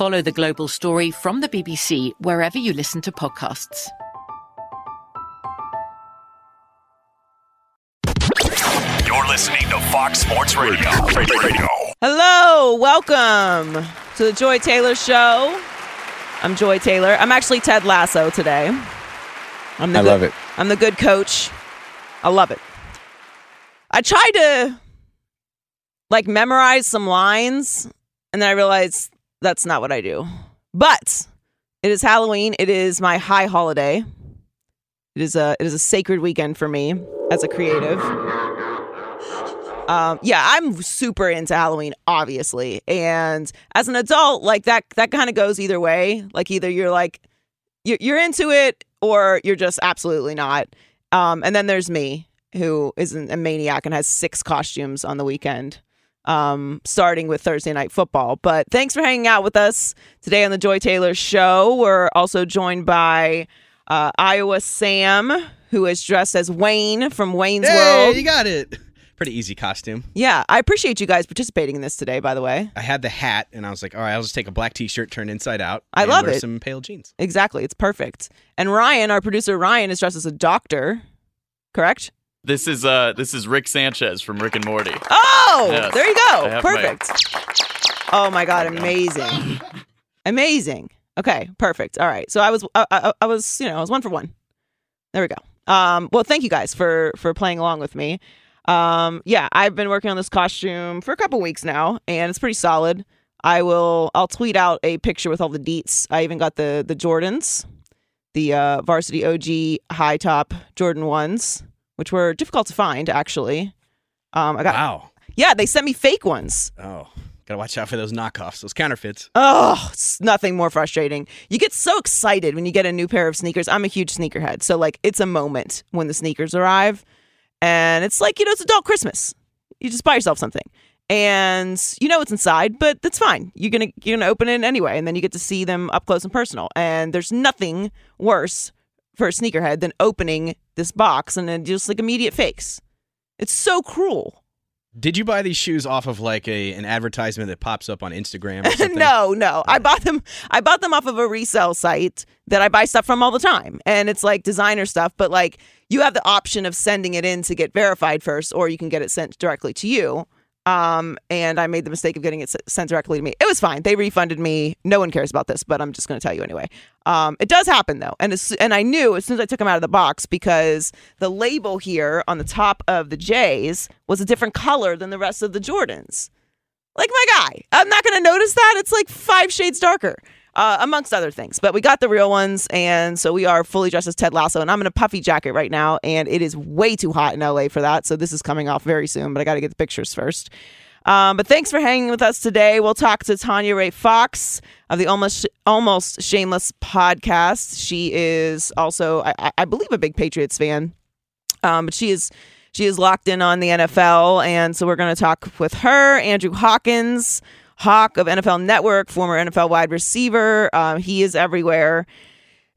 Follow the global story from the BBC wherever you listen to podcasts. You're listening to Fox Sports Radio. Radio. Hello, welcome to the Joy Taylor Show. I'm Joy Taylor. I'm actually Ted Lasso today. I'm the I good, love it. I'm the good coach. I love it. I tried to like memorize some lines, and then I realized that's not what I do. But it is Halloween. It is my high holiday. It is a it is a sacred weekend for me as a creative. Um, yeah, I'm super into Halloween, obviously, and as an adult, like that that kind of goes either way. Like either you're like you're, you're into it, or you're just absolutely not. Um, and then there's me, who is a maniac and has six costumes on the weekend, um, starting with Thursday night football. But thanks for hanging out with us today on the Joy Taylor Show. We're also joined by uh, Iowa Sam, who is dressed as Wayne from Wayne's Hey, World. you got it. Pretty easy costume. Yeah, I appreciate you guys participating in this today, by the way. I had the hat, and I was like, all right, I'll just take a black T-shirt, turn inside out. I and love wear it. Some pale jeans. Exactly. It's perfect. And Ryan, our producer Ryan, is dressed as a doctor. Correct? This is uh this is Rick Sanchez from Rick and Morty. Oh, Yes. there you go. have my- Perfect. Oh my god, amazing. amazing. Okay, perfect. All right. So I was I, I, I was, you know, I was one for one. There we go. Um well, thank you guys for for playing along with me. Um yeah, I've been working on this costume for a couple weeks now and it's pretty solid. I will I'll tweet out a picture with all the deets. I even got the the Jordans, the uh varsity OG high top Jordan ones, which were difficult to find actually. Um I got Wow. yeah, they sent me fake ones. Oh, gotta watch out for those knockoffs, those counterfeits. Oh, it's nothing more frustrating. You get so excited when you get a new pair of sneakers. I'm a huge sneakerhead. So, like, it's a moment when the sneakers arrive. And it's like, you know, it's adult Christmas. You just buy yourself something. And you know what's inside, but that's fine. You're gonna you're gonna open it anyway, and then you get to see them up close and personal. And there's nothing worse for a sneakerhead than opening this box and then just like immediate fakes. It's so cruel. Did you buy these shoes off of like a an advertisement that pops up on Instagram or something? no, no. I bought them I bought them off of a resale site that I buy stuff from all the time. And it's like designer stuff, but like you have the option of sending it in to get verified first or you can get it sent directly to you. Um, and I made the mistake of getting it sent directly to me. It was fine. They refunded me. No one cares about this, but I'm just going to tell you anyway. Um, it does happen though, and as, and I knew as soon as I took them out of the box because the label here on the top of the J's was a different color than the rest of the Jordans. Like my guy, I'm not going to notice that. It's like five shades darker, uh, amongst other things. But we got the real ones, and so we are fully dressed as Ted Lasso. And I'm in a puffy jacket right now, and it is way too hot in LA for that. So this is coming off very soon, but I got to get the pictures first. Um, but thanks for hanging with us today. We'll talk to Tanya Ray Fox of the Almost Almost Shameless podcast. She is also, I, I believe, a big Patriots fan. Um, but she is she is locked in on the NFL, and so we're going to talk with her. Andrew Hawkins, Hawk of NFL Network, former NFL wide receiver. Um, he is everywhere,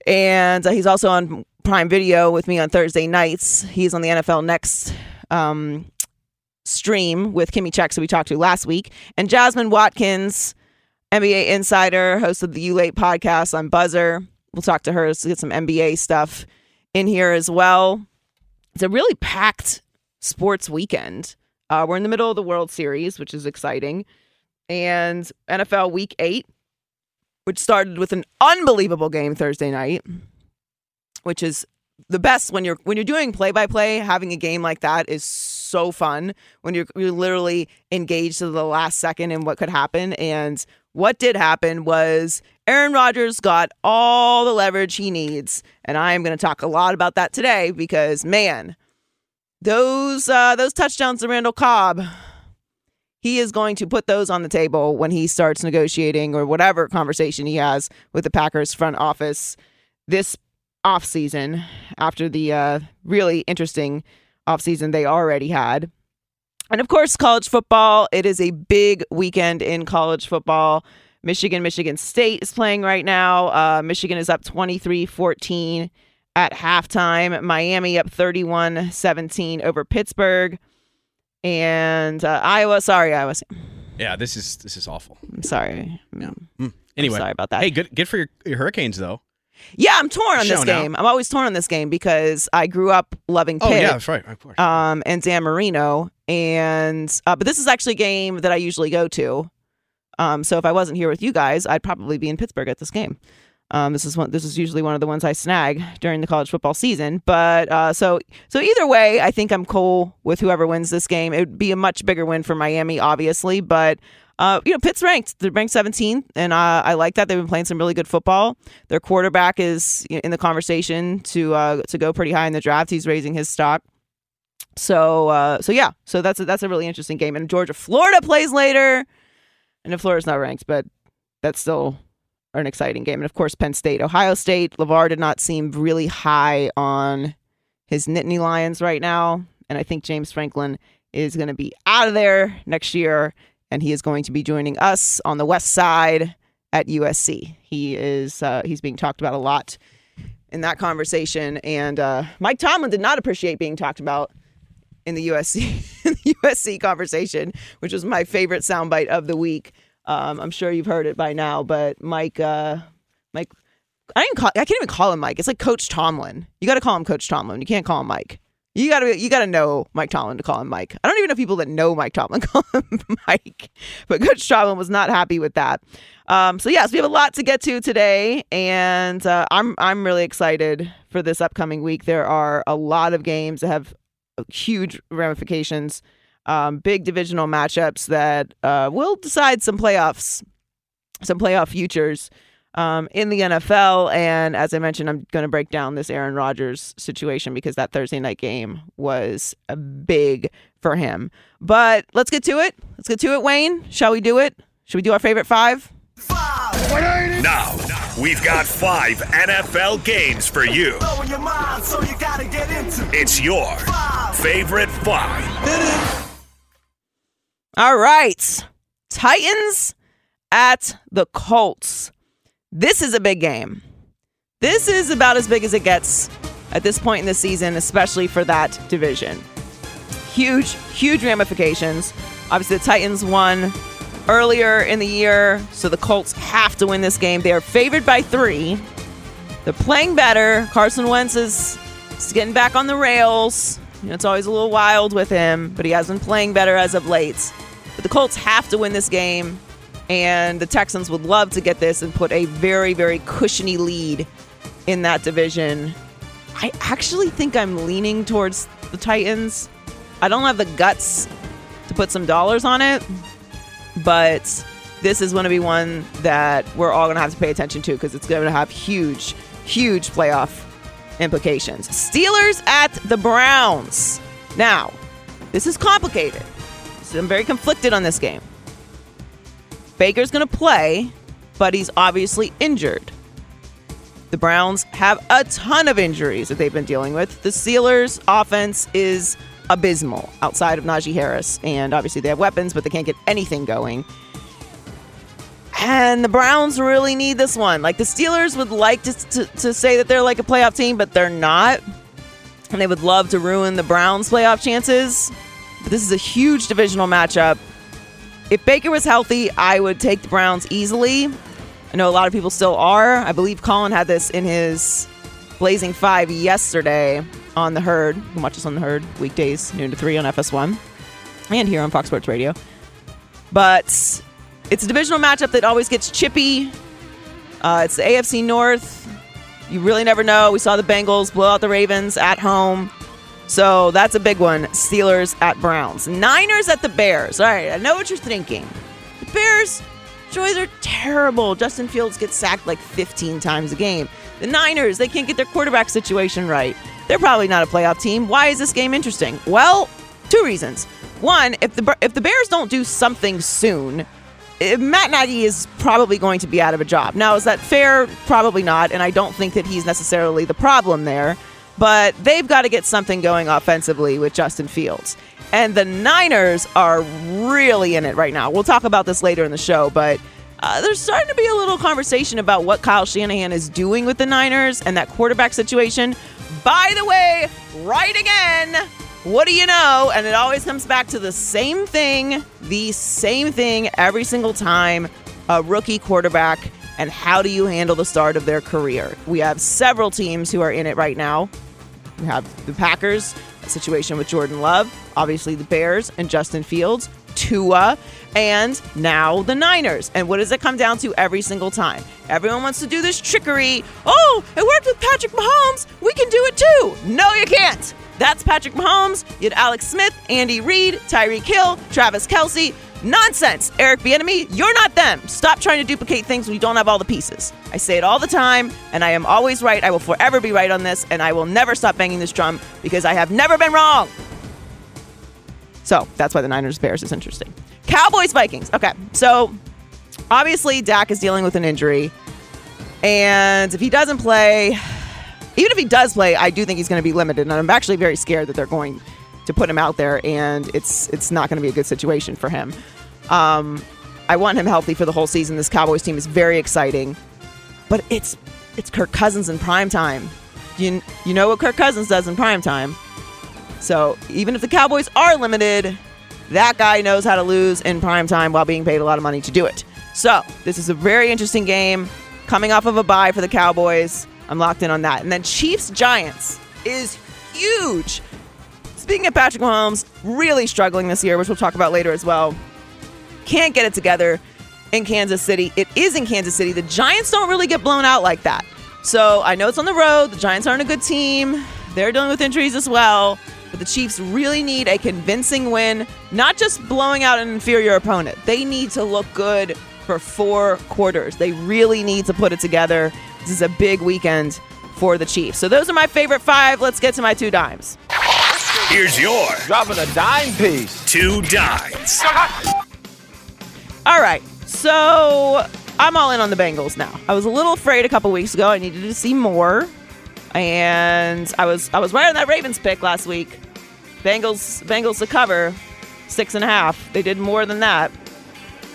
and uh, he's also on Prime Video with me on Thursday nights. He's on the NFL Next um, stream with Kimmy Checks, who we talked to last week, and Jasmine Watkins, NBA insider, host of the U Late podcast on Buzzer. We'll talk to her to get some NBA stuff in here as well. It's a really packed sports weekend. Uh, we're in the middle of the World Series, which is exciting, and NFL Week Eight, which started with an unbelievable game Thursday night, which is the best when you're when you're doing play by play. Having a game like that is so fun when you're you're literally engaged to the last second in what could happen. And what did happen was Aaron Rodgers got all the leverage he needs, and I am going to talk a lot about that today because man, those uh, those touchdowns to Randall Cobb, he is going to put those on the table when he starts negotiating or whatever conversation he has with the Packers front office this offseason after the uh, really interesting offseason they already had. And of course, college football. It is a big weekend in college football. Michigan, Michigan State is playing right now. Uh, Michigan is up 23 14 at halftime. Miami up 31 17 over Pittsburgh. And uh, Iowa, sorry, Iowa. Yeah, this is this is awful. I'm sorry. I'm Anyway, sorry about that. Hey, good good for your, your Hurricanes though. Yeah, I'm torn on this out. game. I'm always torn on this game because I grew up loving Pitt. Oh yeah, that's right. Of course. um, and Dan Marino. And uh, but this is actually a game that I usually go to. Um, so if I wasn't here with you guys, I'd probably be in Pittsburgh at this game. Um, this is one. This is usually one of the ones I snag during the college football season. But uh, so so either way, I think I'm cool with whoever wins this game. It would be a much bigger win for Miami, obviously, but. Uh, you know, Pitt's ranked. They're ranked 17th, and uh, I like that. They've been playing some really good football. Their quarterback is in the conversation to uh, to go pretty high in the draft. He's raising his stock. So uh, so yeah, so that's a, that's a really interesting game. And Georgia Florida plays later, and if Florida's not ranked, but that's still an exciting game. And of course, Penn State, Ohio State. Levar did not seem really high on his Nittany Lions right now, and I think James Franklin is going to be out of there next year, and he is going to be joining us on the west side at USC. He is uh, he's being talked about a lot in that conversation, and uh, Mike Tomlin did not appreciate being talked about in the USC in the USC conversation, which was my favorite soundbite of the week. Um, I'm sure you've heard it by now, but Mike, uh, Mike, I didn't call, I can't even call him Mike. It's like Coach Tomlin. You got to call him Coach Tomlin. You can't call him Mike. You gotta you gotta know Mike Tomlin to call him Mike. I don't even know people that know Mike Tomlin call him Mike, but Coach Tomlin was not happy with that. Um, so yes, we have a lot to get to today, and uh, I'm I'm really excited for this upcoming week. There are a lot of games that have huge ramifications, um, big divisional matchups that uh, will decide some playoffs, some playoff futures um, in the NFL. And as I mentioned, I'm going to break down this Aaron Rodgers situation because that Thursday night game was a big for him. But let's get to it. Let's get to it, Wayne. Shall we do it? Should we do our favorite five? Now, we've got five NFL games for you. It's your favorite five. All right. Titans at the Colts. This is a big game. This is about as big as it gets at this point in the season, especially for that division. Huge, huge ramifications. Obviously, the Titans won earlier in the year, so the Colts have to win this game. They are favored by three. They're playing better. Carson Wentz is, getting back on the rails. You know, it's always a little wild with him, but he has been playing better as of late. But the Colts have to win this game, and the Texans would love to get this and put a very, very cushiony lead in that division. I actually think I'm leaning towards the Titans. I don't have the guts to put some dollars on it, but this is going to be one that we're all going to have to pay attention to because it's going to have huge, huge playoff implications. Steelers at the Browns. Now, this is complicated. So I'm very conflicted on this game. Baker's going to play, but he's obviously injured. The Browns have a ton of injuries that they've been dealing with. The Steelers' offense is abysmal outside of Najee Harris. And obviously, they have weapons, but they can't get anything going. And the Browns really need this one. Like the Steelers would like to, to, to, say that they're like a playoff team, but they're not. And they would love to ruin the Browns' playoff chances. But this is a huge divisional matchup. If Baker was healthy, I would take the Browns easily. I know a lot of people still are. I believe Colin had this in his Blazing Five yesterday on the Herd. You can watch us on the Herd weekdays, noon to three on FS1, and here on Fox Sports Radio. But it's a divisional matchup that always gets chippy. Uh, it's the AFC North. You really never know. We saw the Bengals blow out the Ravens at home. So that's a big one. Steelers at Browns. Niners at the Bears. All right, I know what you're thinking. The Bears, Joys are terrible. Justin Fields gets sacked like 15 times a game. The Niners, they can't get their quarterback situation right. They're probably not a playoff team. Why is this game interesting? Well, two reasons. One, if the if the Bears don't do something soon, Matt Nagy is probably going to be out of a job. Now, is that fair? Probably not, and I don't think that he's necessarily the problem there. But they've got to get something going offensively with Justin Fields. And the Niners are really in it right now. We'll talk about this later in the show, but uh, there's starting to be a little conversation about what Kyle Shanahan is doing with the Niners and that quarterback situation. By the way, right again. What do you know? And it always comes back to the same thing, the same thing every single time a rookie quarterback and how do you handle the start of their career? We have several teams who are in it right now. We have the Packers, a situation with Jordan Love, obviously the Bears and Justin Fields, Tua, and now the Niners. And what does it come down to every single time? Everyone wants to do this trickery. Oh, it worked with Patrick Mahomes. We can do it too. No, you can't. That's Patrick Mahomes. You had Alex Smith, Andy Reid, Tyreek Hill, Travis Kelce. Nonsense, Eric Bieniemy. You're not them. Stop trying to duplicate things when you don't have all the pieces. I say it all the time, and I am always right. I will forever be right on this, and I will never stop banging this drum because I have never been wrong. So that's why the Niners Bears is interesting. Cowboys Vikings. Okay, so obviously Dak is dealing with an injury, and if he doesn't play, even if he does play, I do think he's going to be limited, and I'm actually very scared that they're going to put him out there, and it's it's not going to be a good situation for him. Um, I want him healthy for the whole season. This Cowboys team is very exciting, but it's it's Kirk Cousins in prime time. You you know what Kirk Cousins does in prime time. So even if the Cowboys are limited, that guy knows how to lose in prime time while being paid a lot of money to do it. So this is a very interesting game coming off of a bye for the Cowboys. I'm locked in on that. And then Chiefs Giants is huge. Speaking of Patrick Mahomes, really struggling this year, which we'll talk about later as well. Can't get it together in Kansas City. It is in Kansas City. The Giants don't really get blown out like that. So I know it's on the road. The Giants aren't a good team. They're dealing with injuries as well. But the Chiefs really need a convincing win, not just blowing out an inferior opponent. They need to look good for four quarters. They really need to put it together. This is a big weekend for the Chiefs. So those are my favorite five. Let's get to my two dimes. Here's your dropping a dime piece. Two dimes. All right. So I'm all in on the Bengals now. I was a little afraid a couple weeks ago. I needed to see more. And I was I was right on that Ravens pick last week. Bengals Bengals to cover six and a half. They did more than that.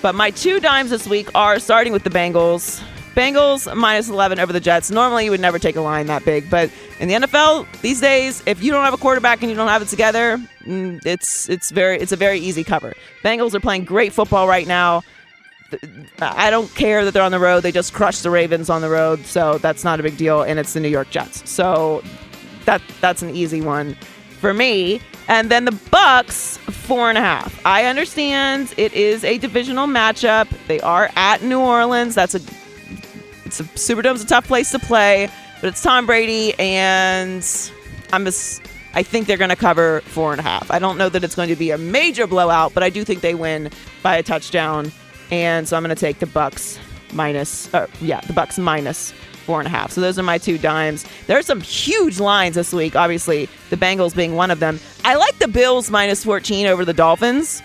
But my two dimes this week are starting with the Bengals. Bengals minus 11 over the Jets. Normally, you would never take a line that big, but in the NFL these days, if you don't have a quarterback and you don't have it together, mm, it's it's very it's a very easy cover. Bengals are playing great football right now. I don't care that they're on the road. They just crushed the Ravens on the road, so that's not a big deal. And it's the New York Jets, so that that's an easy one. for me. And then the Bucks four and a half. I understand it is a divisional matchup. They are at New Orleans. That's a it's a Superdome's a tough place to play, but it's Tom Brady, and I'm just I think they're going to cover four and a half. I don't know that it's going to be a major blowout, but I do think they win by a touchdown, and so I'm going to take the Bucks minus. Uh, yeah, the Bucks minus four and a half. So those are my two dimes. There are some huge lines this week. Obviously, the Bengals being one of them. I like the Bills minus 14 over the Dolphins.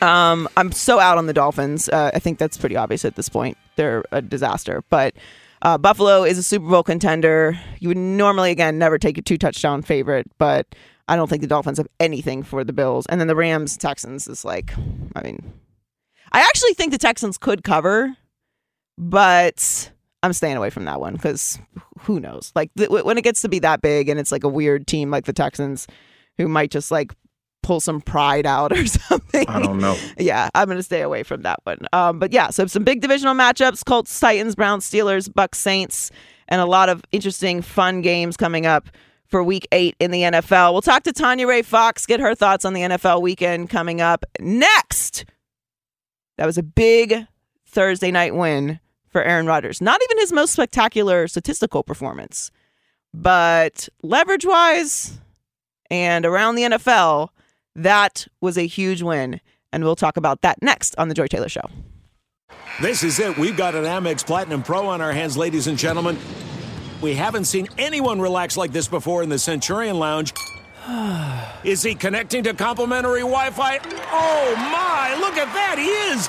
Um, I'm so out on the Dolphins. Uh, I think that's pretty obvious at this point. They're a disaster, but. Uh, Buffalo is a Super Bowl contender. You would normally, again, never take a two touchdown favorite, but I don't think the Dolphins have anything for the Bills. And then the Rams Texans is like, I mean, I actually think the Texans could cover, but I'm staying away from that one because who knows? Like th- when it gets to be that big and it's like a weird team like the Texans who might just like pull some pride out or something. I don't know. yeah, I'm going to stay away from that one. Um, but yeah, so some big divisional matchups: Colts, Titans, Browns, Steelers, Bucks, Saints, and a lot of interesting, fun games coming up for Week Eight in the NFL. We'll talk to Tanya Ray Fox, get her thoughts on the NFL weekend coming up next. That was a big Thursday night win for Aaron Rodgers. Not even his most spectacular statistical performance, but leverage wise and around the NFL, that was a huge win. And we'll talk about that next on The Joy Taylor Show. This is it. We've got an Amex Platinum Pro on our hands, ladies and gentlemen. We haven't seen anyone relax like this before in the Centurion Lounge. Is he connecting to complimentary Wi Fi? Oh my, look at that! He is!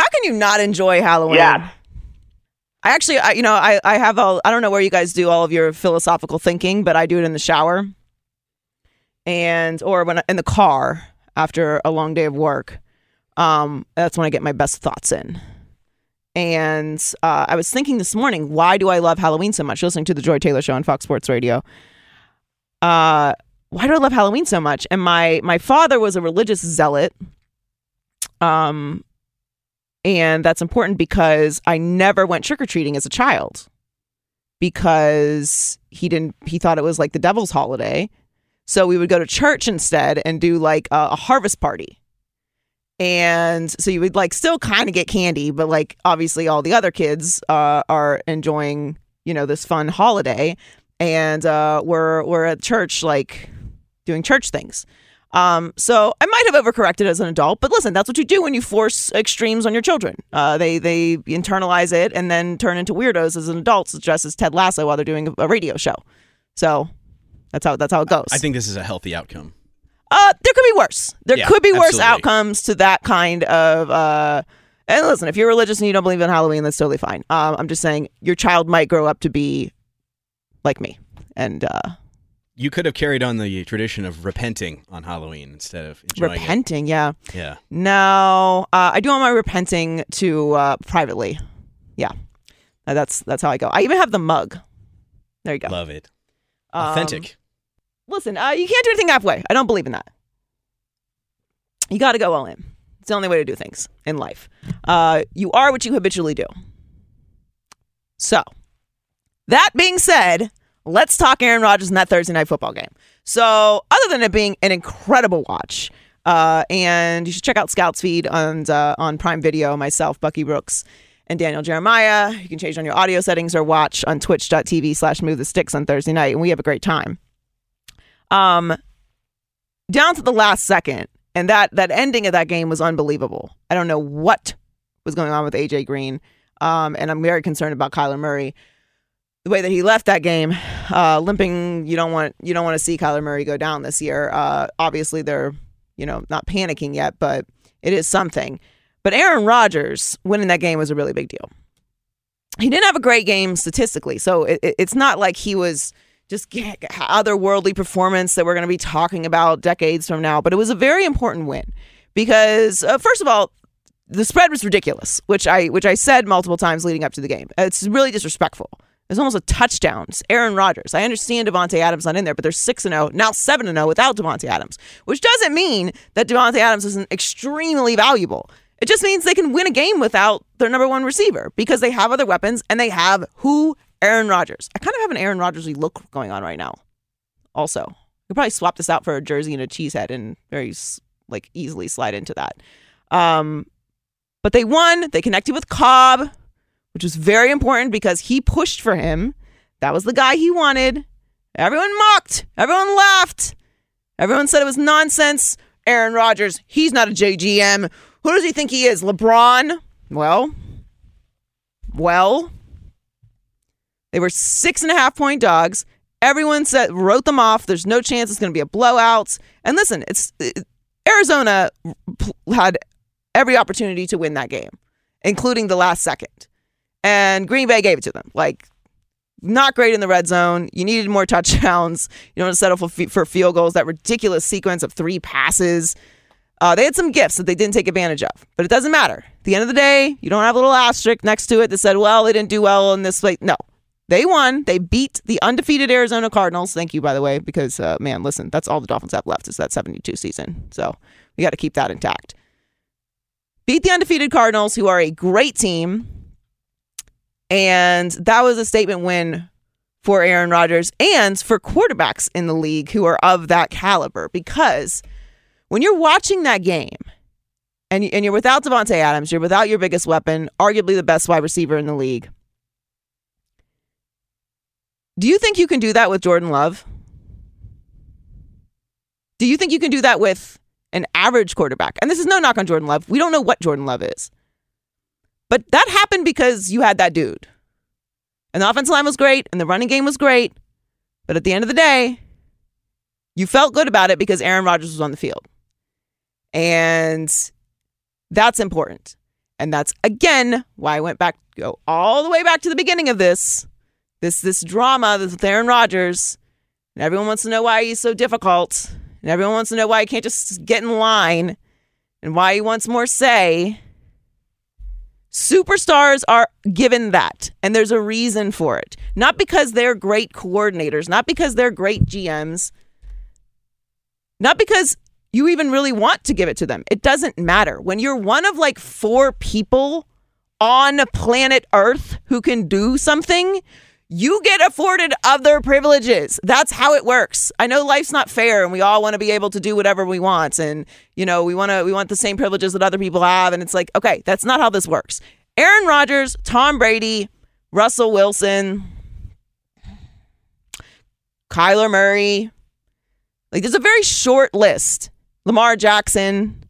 How can you not enjoy Halloween? Yeah. I actually, I, you know, I, I have all, I don't know where you guys do all of your philosophical thinking, but I do it in the shower and, or when in the car after a long day of work. Um, that's when I get my best thoughts in. And uh, I was thinking this morning, why do I love Halloween so much? Listening to the Joy Taylor Show on Fox Sports Radio. Uh, why do I love Halloween so much? And my my father was a religious zealot. Um, and that's important because I never went trick or treating as a child because he didn't, he thought it was like the devil's holiday. So we would go to church instead and do like a, a harvest party. And so you would like still kind of get candy, but like obviously all the other kids uh, are enjoying, you know, this fun holiday. And uh, we're we're at church like doing church things. Um, so I might have overcorrected as an adult, but listen, that's what you do when you force extremes on your children. Uh, they they internalize it and then turn into weirdos as an adult, dressed as Ted Lasso while they're doing a radio show. So that's how that's how it goes. I think this is a healthy outcome. Uh, there could be worse. There Yeah, could be worse absolutely. outcomes to that kind of. Uh, and listen, if you're religious and you don't believe in Halloween, that's totally fine. Um, I'm just saying your child might grow up to be like me, and uh, You could have carried on the tradition of repenting on Halloween instead of enjoying it. repenting. Yeah. Yeah. No, uh, I do all my repenting to uh, privately. Yeah, Uh, that's that's how I go. I even have the mug. There you go. Love it. Um, Authentic. Listen, uh, you can't do anything halfway. I don't believe in that. You got to go all in. It's the only way to do things in life. Uh, you are what you habitually do. So, that being said, let's talk Aaron Rodgers in that Thursday night football game. So, other than it being an incredible watch, uh, and you should check out Scouts feed on uh, on Prime Video. Myself, Bucky Brooks, and Daniel Jeremiah. You can change on your audio settings or watch on Twitch.tv slash Move the Sticks on Thursday night, and we have a great time. Um, down to the last second, and that that ending of that game was unbelievable. I don't know what was going on with AJ Green, um, and I'm very concerned about Kyler Murray. The way that he left that game, uh, limping. You don't want you don't want to see Kyler Murray go down this year. Uh, obviously, they're you know not panicking yet, but it is something. But Aaron Rodgers winning that game was a really big deal. He didn't have a great game statistically, so it, it- it's not like he was just otherworldly performance that we're going to be talking about decades from now. But it was a very important win because, uh, first of all, the spread was ridiculous, which I which I said multiple times leading up to the game. It's really disrespectful. It's almost a touchdown. It's Aaron Rodgers. I understand Davante Adams not in there, but they're six and zero now, seven and zero without Davante Adams, which doesn't mean that Davante Adams isn't extremely valuable. It just means they can win a game without their number one receiver because they have other weapons and they have who Aaron Rodgers. I kind of have an Aaron Rodgersy look going on right now. Also, you could probably swap this out for a jersey and a cheesehead and very like easily slide into that. Um, but they won. They connected with Cobb, which was very important because he pushed for him. That was the guy he wanted. Everyone mocked. Everyone laughed. Everyone said it was nonsense. Aaron Rodgers, he's not a JGM. Who does he think he is? LeBron? Well, well, they were six and a half point dogs. Everyone said wrote them off. There's no chance it's going to be a blowout. And listen, it's it, Arizona had every opportunity to win that game, including the last second. And Green Bay gave it to them. Like, not great in the red zone. You needed more touchdowns. You don't want to settle for, for field goals. That ridiculous sequence of three passes. Uh, they had some gifts that they didn't take advantage of, but it doesn't matter. At the end of the day, you don't have a little asterisk next to it that said, well, they didn't do well in this way. No, they won. They beat the undefeated Arizona Cardinals. Thank you, by the way, because, uh, man, listen, that's all the Dolphins have left is that 72 season. So we got to keep that intact. Beat the undefeated Cardinals, who are a great team. And that was a statement win for Aaron Rodgers and for quarterbacks in the league who are of that caliber because when you're watching that game and, and you're without Davante Adams, you're without your biggest weapon, arguably the best wide receiver in the league. Do you think you can do that with Jordan Love? Do you think you can do that with an average quarterback? And this is no knock on Jordan Love. We don't know what Jordan Love is. But that happened because you had that dude. And the offensive line was great and the running game was great. But at the end of the day, you felt good about it because Aaron Rodgers was on the field. And that's important. And that's again why I went back go all the way back to the beginning of this. This this drama with Aaron Rodgers. And everyone wants to know why he's so difficult. And everyone wants to know why he can't just get in line and why he wants more say. Superstars are given that, and there's a reason for it. Not because they're great coordinators, not because they're great GMs, not because you even really want to give it to them. It doesn't matter. When you're one of like four people on planet Earth who can do something, you get afforded other privileges. That's how it works. I know life's not fair and we all want to be able to do whatever we want and you know, we want to we want the same privileges that other people have and it's like, okay, that's not how this works. Aaron Rodgers, Tom Brady, Russell Wilson, Kyler Murray. Like there's a very short list. Lamar Jackson,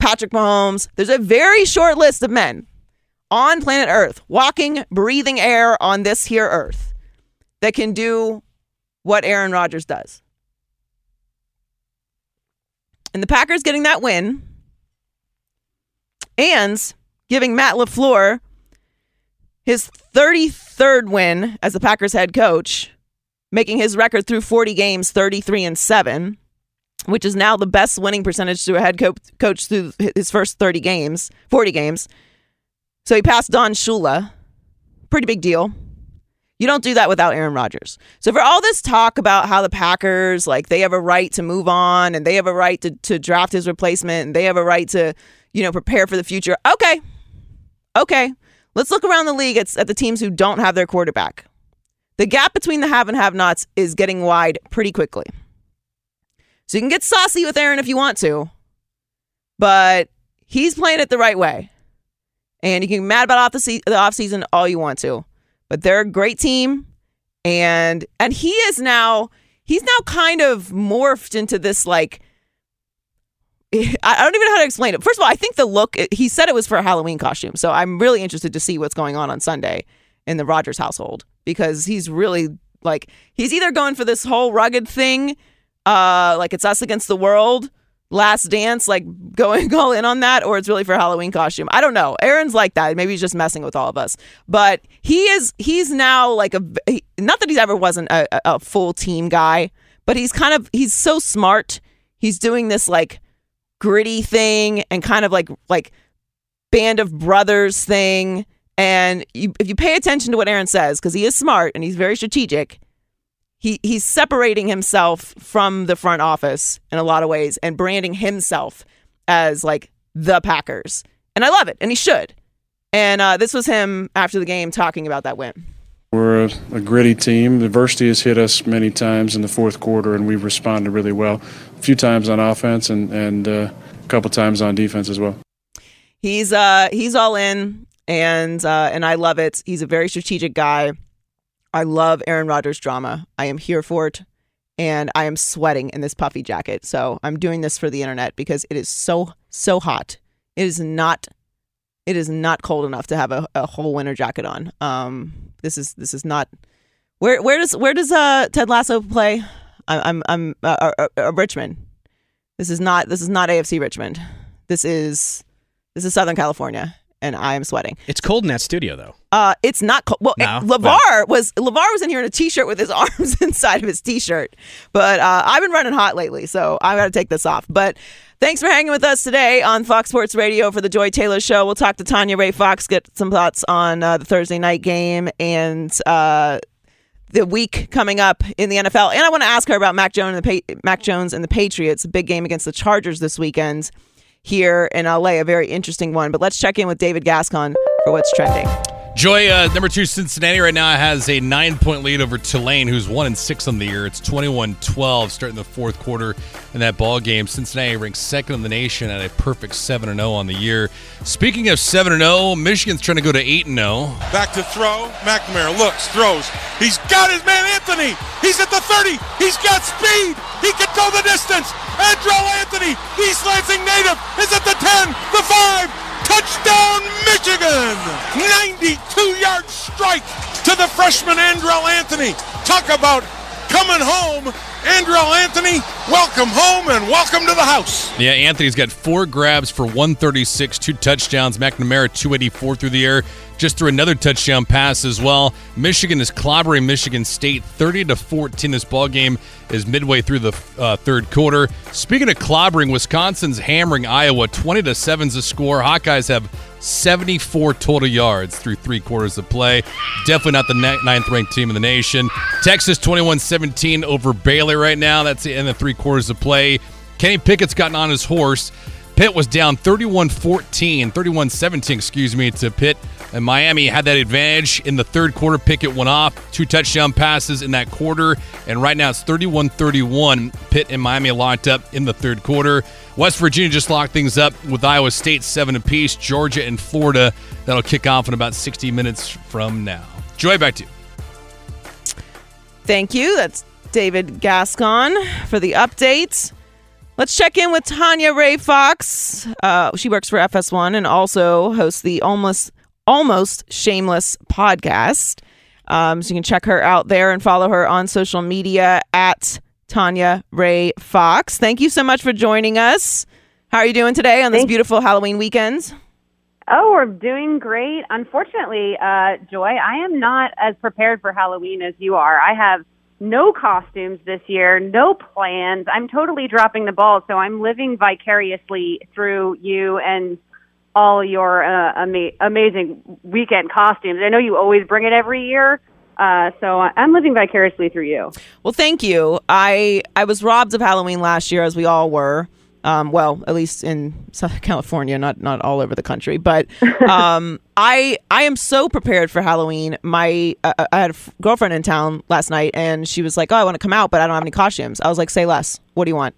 Patrick Mahomes. There's a very short list of men on planet Earth, walking, breathing air on this here Earth, that can do what Aaron Rodgers does. And the Packers getting that win and giving Matt LaFleur his 33rd win as the Packers head coach, making his record through 40 games 33 and 7, which is now the best winning percentage to a head co- coach through his first 30 games, 40 games. So he passed Don Shula. Pretty big deal. You don't do that without Aaron Rodgers. So for all this talk about how the Packers, like they have a right to move on and they have a right to, to draft his replacement and they have a right to, you know, prepare for the future. Okay. Okay. Let's look around the league at, at the teams who don't have their quarterback. The gap between the have and have nots is getting wide pretty quickly. So you can get saucy with Aaron if you want to, but he's playing it the right way. And you can be mad about off the, se- the offseason all you want to. But they're a great team. And and he is now he's now kind of morphed into this like I don't even know how to explain it. First of all, I think the look he said it was for a Halloween costume. So I'm really interested to see what's going on on Sunday in the Rodgers household because he's really like he's either going for this whole rugged thing uh like it's us against the world last dance, like going all in on that, or it's really for Halloween costume. I don't know. Aaron's like that. Maybe he's just messing with all of us. But he is, he's now like a, not that he ever wasn't a, a full team guy, but he's kind of, he's so smart. He's doing this like gritty thing and kind of like, like band of brothers thing. And you, if you pay attention to what Aaron says, because he is smart and he's very strategic, he he's separating himself from the front office in a lot of ways and branding himself as like the Packers. And I love it, and he should. And uh, this was him after the game talking about that win. We're a, a, gritty team. Adversity has hit us many times in the fourth quarter, and we've responded really well. A few times on offense and and uh, a couple times on defense as well. He's uh he's all in, and uh, and I love it. He's a very strategic guy. I love Aaron Rodgers drama. I am here for it. And I am sweating in this puffy jacket. So I'm doing this for the internet because it is so, so hot. It is not it is not cold enough to have a, a whole winter jacket on. Um this is this is not where where does where does uh Ted Lasso play? I'm I'm I'm uh, uh, uh, Richmond. This is not this is not AFC Richmond. This is this is Southern California and I am sweating. It's cold in that studio, though. Uh, it's not cold. Well, no, Lavar was Lavar was in here in a t-shirt with his arms inside of his t-shirt. But uh, I've been running hot lately, so I got to take this off. But thanks for hanging with us today on Fox Sports Radio for the Joy Taylor Show. We'll talk to Tanya Ray Fox, get some thoughts on uh, the Thursday night game and. Uh, the week coming up in the NFL, and I want to ask her about Mac Jones and the pa- Mac Jones and the Patriots. Big game against the Chargers this weekend here in LA, a very interesting one. But let's check in with David Gascon for what's trending. Joy, uh, number two, Cincinnati right now has a nine point lead over Tulane, who's one and six on the year. It's 21 12 starting the fourth quarter in that ball game. Cincinnati ranks second in the nation at a perfect 7 0 on the year. Speaking of 7 0, Michigan's trying to go to 8 0. Back to throw. McNamara looks, throws. He's got his man Anthony. He's at the 30. He's got speed. He can go the distance. Andrel Anthony, East Lansing native, is at the 10, the 5, Touchdown, Michigan! 92-yard strike to the freshman Andrel Anthony. Talk about coming home. Andrel Anthony, welcome home and welcome to the house. Yeah, Anthony's got four grabs for 136, two touchdowns. McNamara, 284 through the air just threw another touchdown pass as well. Michigan is clobbering Michigan State 30 to 14. This ball game is midway through the uh, third quarter. Speaking of clobbering, Wisconsin's hammering Iowa 20 to 7's the score. Hawkeyes have 74 total yards through three quarters of play. Definitely not the ninth ranked team in the nation. Texas 21 17 over Baylor right now. That's the end of three quarters of play. Kenny Pickett's gotten on his horse. Pitt was down 31 14, 31 17, excuse me, to Pitt And Miami had that advantage in the third quarter. Pickett went off, two touchdown passes in that quarter. And right now it's 31 31. Pitt and Miami locked up in the third quarter. West Virginia just locked things up with Iowa State seven apiece. Georgia and Florida, that'll kick off in about 60 minutes from now. Joy, back to you. Thank you. That's David Gascon for the updates. Let's check in with Tanya Ray Fox. Uh, she works for FS1 and also hosts the Almost Almost Shameless podcast. Um, so you can check her out there and follow her on social media at Tanya Ray Fox. Thank you so much for joining us. How are you doing today on this Thank- beautiful Halloween weekend? Oh, we're doing great. Unfortunately, uh, Joy, I am not as prepared for Halloween as you are. I have no costumes this year, no plans. I'm totally dropping the ball, so I'm living vicariously through you and all your uh, ama- amazing weekend costumes. I know you always bring it every year. Uh, so I'm living vicariously through you. Well, thank you. I I was robbed of Halloween last year, as we all were. Um, well, at least in Southern California, not not all over the country. But um, I I am so prepared for Halloween. My uh, I had a f- girlfriend in town last night, and she was like, "Oh, I want to come out, but I don't have any costumes." I was like, "Say less. What do you want?"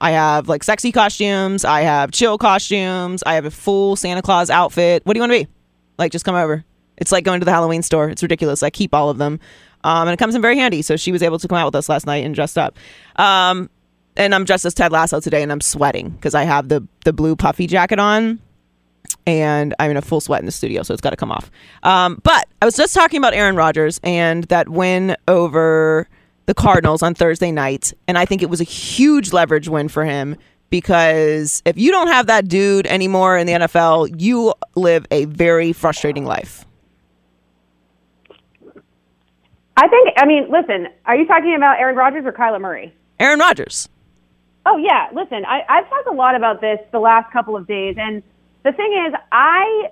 I have like sexy costumes. I have chill costumes. I have a full Santa Claus outfit. What do you want to be? Like, just come over. It's like going to the Halloween store. It's ridiculous. I keep all of them. Um, and it comes in very handy. So she was able to come out with us last night and dressed up. Um, and I'm dressed as Ted Lasso today, and I'm sweating because I have the the blue puffy jacket on, and I'm in a full sweat in the studio, so it's got to come off. Um, but I was just talking about Aaron Rodgers and that win over the Cardinals on Thursday night, and I think it was a huge leverage win for him because if you don't have that dude anymore in the NFL, you live a very frustrating life. I think, I mean, listen, are you talking about Aaron Rodgers or Kyler Murray? Aaron Rodgers. Oh yeah, listen, I, I've talked a lot about this the last couple of days, and the thing is, I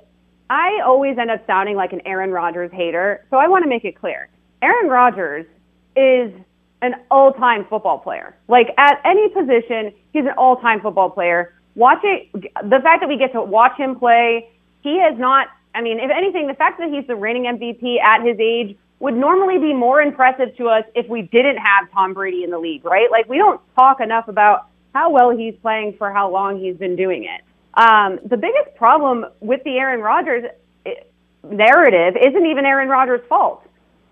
I always end up sounding like an Aaron Rodgers hater, so I want to make it clear. Aaron Rodgers is an all-time football player. Like at any position, he's an all-time football player. Watch it. The fact that we get to watch him play, he has not. I mean, if anything, the fact that he's the reigning MVP at his age would normally be more impressive to us if we didn't have Tom Brady in the league, right? Like we don't talk enough about how well he's playing for how long he's been doing it. Um, the biggest problem with the Aaron Rodgers narrative isn't even Aaron Rodgers' fault.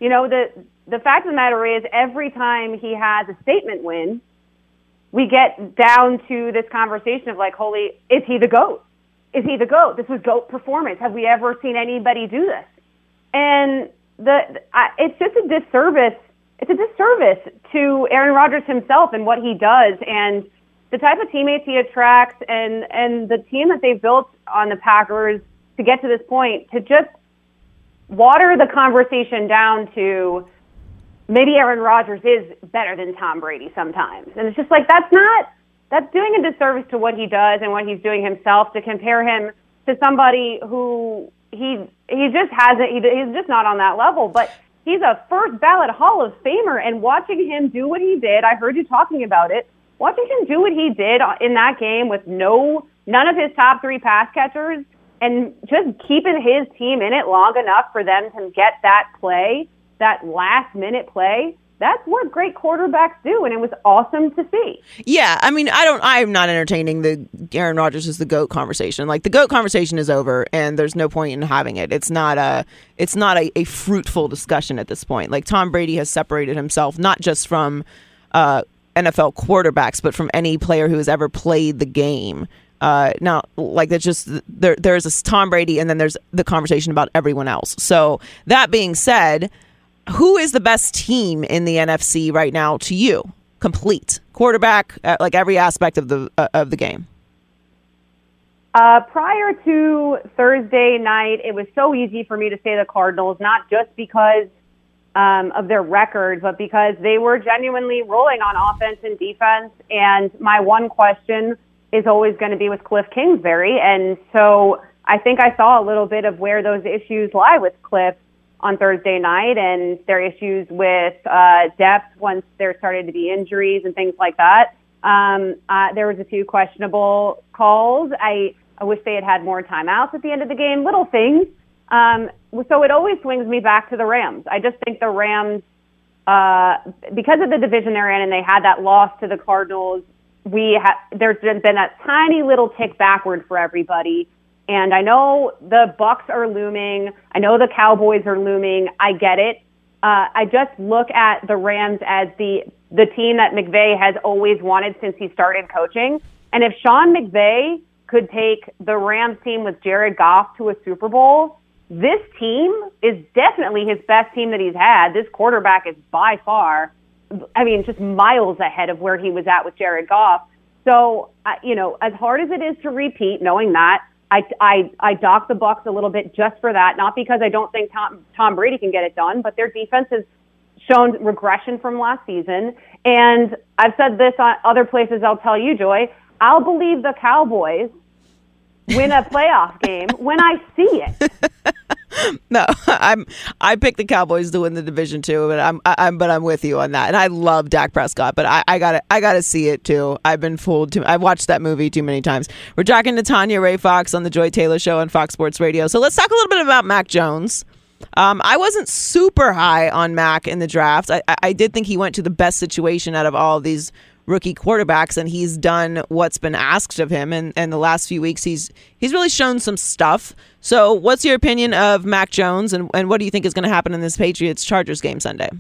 You know, the the fact of the matter is, every time he has a statement win, we get down to this conversation of like, holy, is he the GOAT? Is he the GOAT? This was GOAT performance. Have we ever seen anybody do this? And the, I, it's just a disservice. It's a disservice to Aaron Rodgers himself and what he does and the type of teammates he attracts and, and the team that they've built on the Packers to get to this point to just water the conversation down to maybe Aaron Rodgers is better than Tom Brady sometimes. And it's just like, that's not, that's doing a disservice to what he does and what he's doing himself to compare him to somebody who he, he just hasn't, he, he's just not on that level. But he's a first ballot Hall of Famer and watching him do what he did, I heard you talking about it, watching him do what he did in that game with no, none of his top three pass catchers and just keeping his team in it long enough for them to get that play, that last minute play. That's what great quarterbacks do, and it was awesome to see. Yeah, I mean, I don't. I'm not entertaining the Aaron Rodgers is the goat conversation. Like the goat conversation is over, and there's no point in having it. It's not a. It's not a, a fruitful discussion at this point. Like Tom Brady has separated himself not just from uh, NFL quarterbacks, but from any player who has ever played the game. Uh, now, like that's just there. There's a Tom Brady, and then there's the conversation about everyone else. So that being said, who is the best team in the NFC right now to you? Complete quarterback, uh, like every aspect of the uh, of the game. Uh, prior to Thursday night, it was so easy for me to say the Cardinals, not just because um, of their record, but because they were genuinely rolling on offense and defense. And my one question is always going to be with Cliff Kingsbury. And so I think I saw a little bit of where those issues lie with Cliff on Thursday night and their issues with uh, depth once there started to be injuries and things like that. Um, uh, there was a few questionable calls. I, I wish they had had more timeouts at the end of the game, little things. Um, so it always swings me back to the Rams. I just think the Rams, uh, because of the division they're in, and they had that loss to the Cardinals. We ha- there's been, been that tiny little tick backward for everybody. And I know the Bucks are looming. I know the Cowboys are looming. I get it. Uh, I just look at the Rams as the the team that McVay has always wanted since he started coaching. And if Sean McVay could take the Rams team with Jared Goff to a Super Bowl, this team is definitely his best team that he's had. This quarterback is by far, I mean, just miles ahead of where he was at with Jared Goff. So, uh, you know, as hard as it is to repeat, knowing that, I, I, I dock the Bucks a little bit just for that, not because I don't think Tom, Tom Brady can get it done, but their defense has shown regression from last season. And I've said this on other places. I'll tell you, Joy. I'll believe the Cowboys win a playoff game when I see it. no, I'm I picked the Cowboys to win the division too, but I'm I, am but I'm with you on that. And I love Dak Prescott, but I, I gotta I gotta see it too. I've been fooled too. I've watched that movie too many times. We're talking to Tanya Ray Fox on the Joy Taylor Show on Fox Sports Radio. So let's talk a little bit about Mac Jones. Um, I wasn't super high on Mac in the draft. I, I did think he went to the best situation out of all these rookie quarterbacks, and he's done what's been asked of him. And, and the last few weeks, he's he's really shown some stuff. So, what's your opinion of Mac Jones, and, and what do you think is going to happen in this Patriots Chargers game Sunday?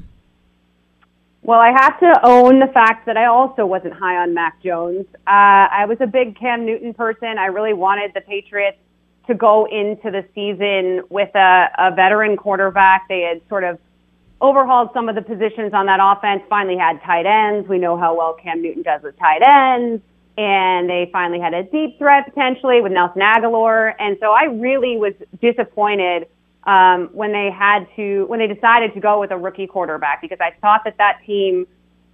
Well, I have to own the fact that I also wasn't high on Mac Jones. Uh, I was a big Cam Newton person. I really wanted the Patriots to go into the season with a, a veteran quarterback. They had sort of overhauled some of the positions on that offense, finally had tight ends. We know how well Cam Newton does with tight ends. And they finally had a deep threat potentially with Nelson Agholor. And so I really was disappointed um, when they had to, when they decided to go with a rookie quarterback because I thought that that team,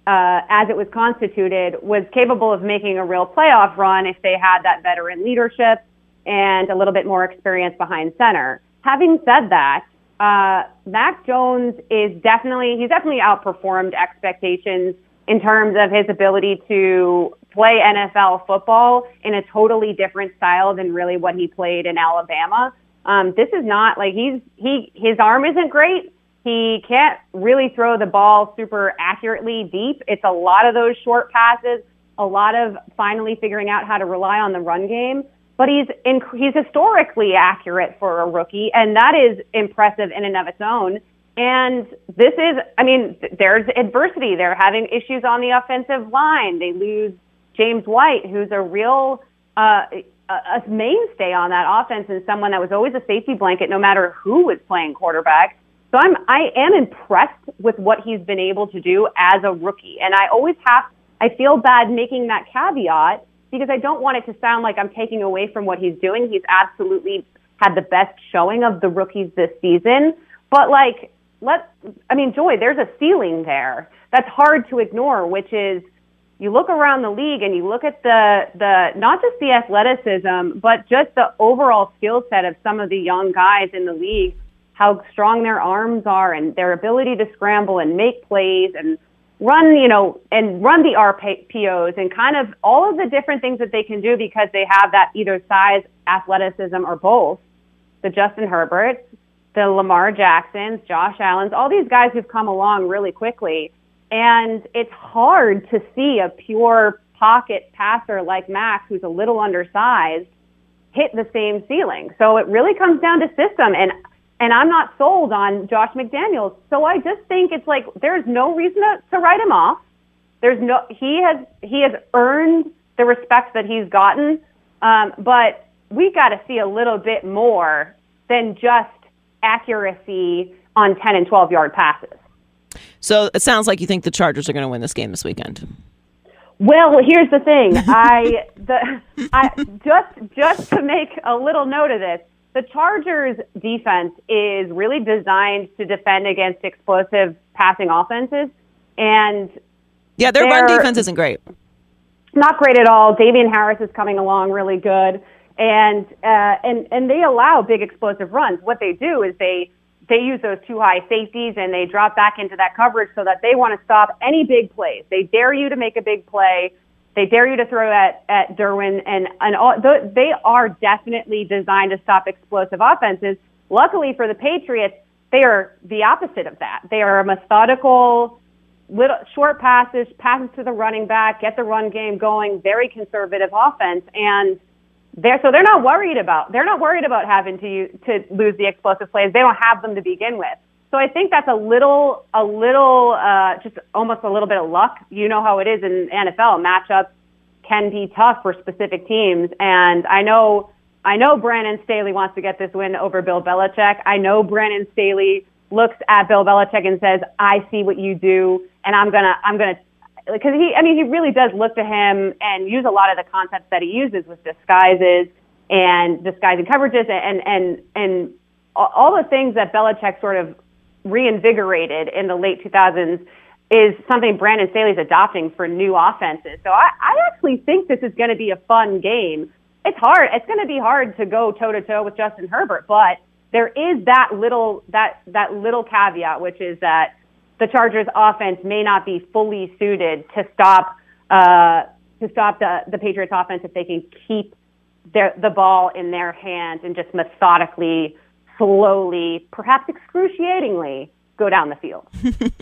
uh, as it was constituted, was capable of making a real playoff run if they had that veteran leadership and a little bit more experience behind center. Having said that, uh, Mac Jones is definitely, he's definitely outperformed expectations in terms of his ability to play NFL football in a totally different style than really what he played in Alabama. Um, this is not like he's, he, his arm isn't great. He can't really throw the ball super accurately deep. It's a lot of those short passes, a lot of finally figuring out how to rely on the run game but he's in, he's historically accurate for a rookie, and that is impressive in and of its own. And this is, I mean, there's adversity. They're having issues on the offensive line. They lose James White, who's a real uh, a mainstay on that offense and someone that was always a safety blanket, no matter who was playing quarterback. So I'm I am impressed with what he's been able to do as a rookie, and I always have I feel bad making that caveat because I don't want it to sound like I'm taking away from what he's doing. He's absolutely had the best showing of the rookies this season. But like, let I mean, Joy, there's a ceiling there that's hard to ignore, which is you look around the league and you look at the the not just the athleticism, but just the overall skill set of some of the young guys in the league, how strong their arms are and their ability to scramble and make plays and run, you know, and run the RPOs and kind of all of the different things that they can do because they have that either size, athleticism, or both. The Justin Herberts, the Lamar Jacksons, Josh Allen's, all these guys who've come along really quickly. And it's hard to see a pure pocket passer like Max, who's a little undersized, hit the same ceiling. So it really comes down to system. And and I'm not sold on Josh McDaniels. So I just think it's like there's no reason to, to write him off. There's no he has he has earned the respect that he's gotten, um, but we got to see a little bit more than just accuracy on 10 and 12 yard passes. So it sounds like you think the Chargers are going to win this game this weekend. Well, here's the thing. I the I just just to make a little note of this the Chargers defense is really designed to defend against explosive passing offenses. And yeah, their run defense isn't great. Not great at all. Damien Harris is coming along really good. And, uh, and, and they allow big explosive runs. What they do is they, they use those two high safeties and they drop back into that coverage so that they want to stop any big plays. They dare you to make a big play they dare you to throw at, at Derwin, and, and all, they are definitely designed to stop explosive offenses. Luckily for the Patriots, they are the opposite of that. They are a methodical, little short passes, passes to the running back, get the run game going, very conservative offense, and they're so they're not worried about they're not worried about having to to lose the explosive plays. They don't have them to begin with. So I think that's a little a little uh, just almost a little bit of luck. You know how it is in NFL matchups can be tough for specific teams, and I know I know Brandon Staley wants to get this win over Bill Belichick. I know Brandon Staley looks at Bill Belichick and says, "I see what you do, and I'm gonna I'm gonna." Because he, I mean, he really does look to him and use a lot of the concepts that he uses with disguises and disguising coverages and and and all the things that Belichick sort of reinvigorated in the late 2000s is something Brandon Staley's adopting for new offenses. So I, I actually think this is going to be a fun game it's hard. It's going to be hard to go toe to toe with Justin Herbert, but there is that little that that little caveat, which is that the Chargers' offense may not be fully suited to stop uh, to stop the the Patriots' offense if they can keep their, the ball in their hands and just methodically, slowly, perhaps excruciatingly go down the field.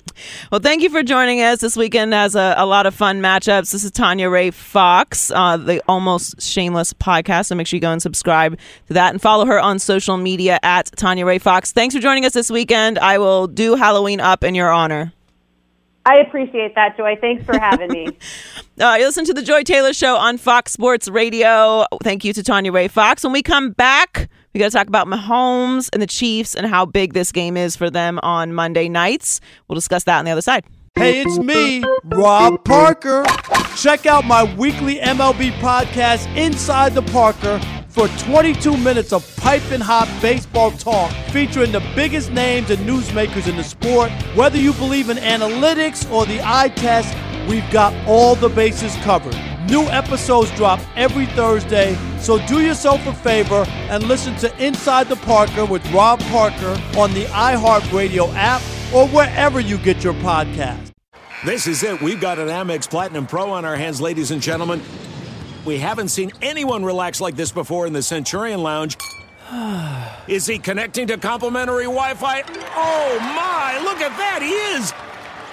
well, thank you for joining us. This weekend has a, a lot of fun matchups. This is Tanya Ray Fox, uh, the Almost Shameless podcast. So make sure you go and subscribe to that and follow her on social media at Tanya Ray Fox. Thanks for joining us this weekend. I will do Halloween up in your honor. I appreciate that, Joy. Thanks for having me. uh, you listen to the Joy Taylor Show on Fox Sports Radio. Thank you to Tanya Ray Fox. When we come back, we got to talk about Mahomes and the Chiefs and how big this game is for them on Monday nights. We'll discuss that on the other side. Hey, it's me, Rob Parker. Check out my weekly MLB podcast, Inside the Parker, for 22 minutes of piping hot baseball talk featuring the biggest names and newsmakers in the sport. Whether you believe in analytics or the eye test, we've got all the bases covered. New episodes drop every Thursday, so do yourself a favor and listen to Inside the Parker with Rob Parker on the iHeartRadio app or wherever you get your podcast. This is it. We've got an Amex Platinum Pro on our hands, ladies and gentlemen. We haven't seen anyone relax like this before in the Centurion Lounge. is he connecting to complimentary Wi Fi? Oh my, look at that! He is!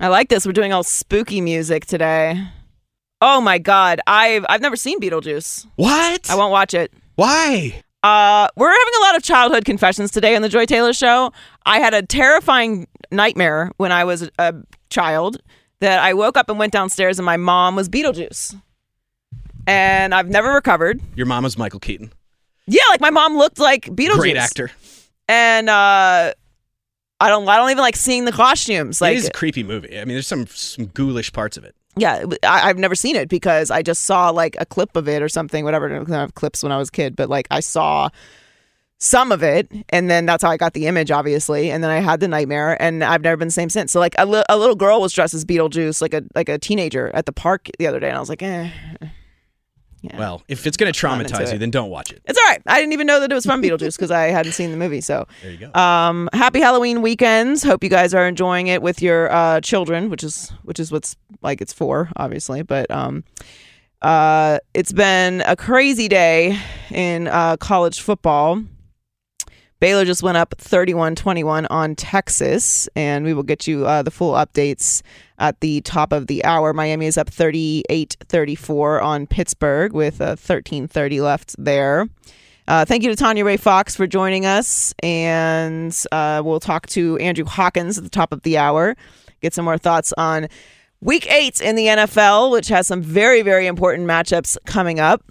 I like this. We're doing all spooky music today. Oh my god, I've I've never seen Beetlejuice. What? I won't watch it. Why? Uh, we're having a lot of childhood confessions today on the Joy Taylor Show. I had a terrifying nightmare when I was a child that I woke up and went downstairs and my mom was Beetlejuice, and I've never recovered. Your mom was Michael Keaton. Yeah, like my mom looked like Beetlejuice. Great actor. And uh, I don't I don't even like seeing the costumes. Like it is a creepy movie. I mean, there's some some ghoulish parts of it. Yeah, I, I've never seen it because I just saw like a clip of it or something, whatever. I don't have clips when I was a kid, but like I saw some of it, and then that's how I got the image, obviously. And then I had the nightmare, and I've never been the same since. So like a, li- a little girl was dressed as Beetlejuice, like a like a teenager at the park the other day, and I was like, eh. Well, if it's going to traumatize it. you, then don't watch it. It's all right. I didn't even know that it was from Beetlejuice because I hadn't seen the movie. So There you go. Um, happy Halloween weekends. Hope you guys are enjoying it with your uh, children, which is which is what's like it's for, obviously. But um, uh, it's been a crazy day in uh, college football. Baylor just went up 31 21 on Texas, and we will get you uh, the full updates at the top of the hour. Miami is up 38 34 on Pittsburgh with uh, 13 30 left there. Uh, thank you to Tanya Ray Fox for joining us, and uh, we'll talk to Andrew Hawkins at the top of the hour, get some more thoughts on week eight in the NFL, which has some very, very important matchups coming up.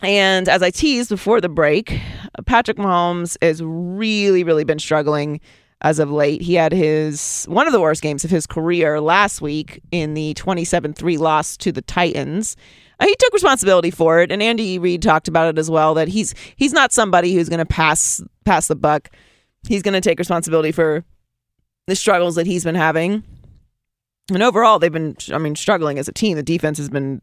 And as I teased before the break, Patrick Mahomes has really, really been struggling as of late. He had his one of the worst games of his career last week in the 27-3 loss to the Titans. Uh, he took responsibility for it, and Andy Reid talked about it as well. That he's he's not somebody who's going to pass pass the buck. He's going to take responsibility for the struggles that he's been having. And overall, they've been, I mean, struggling as a team. The defense has been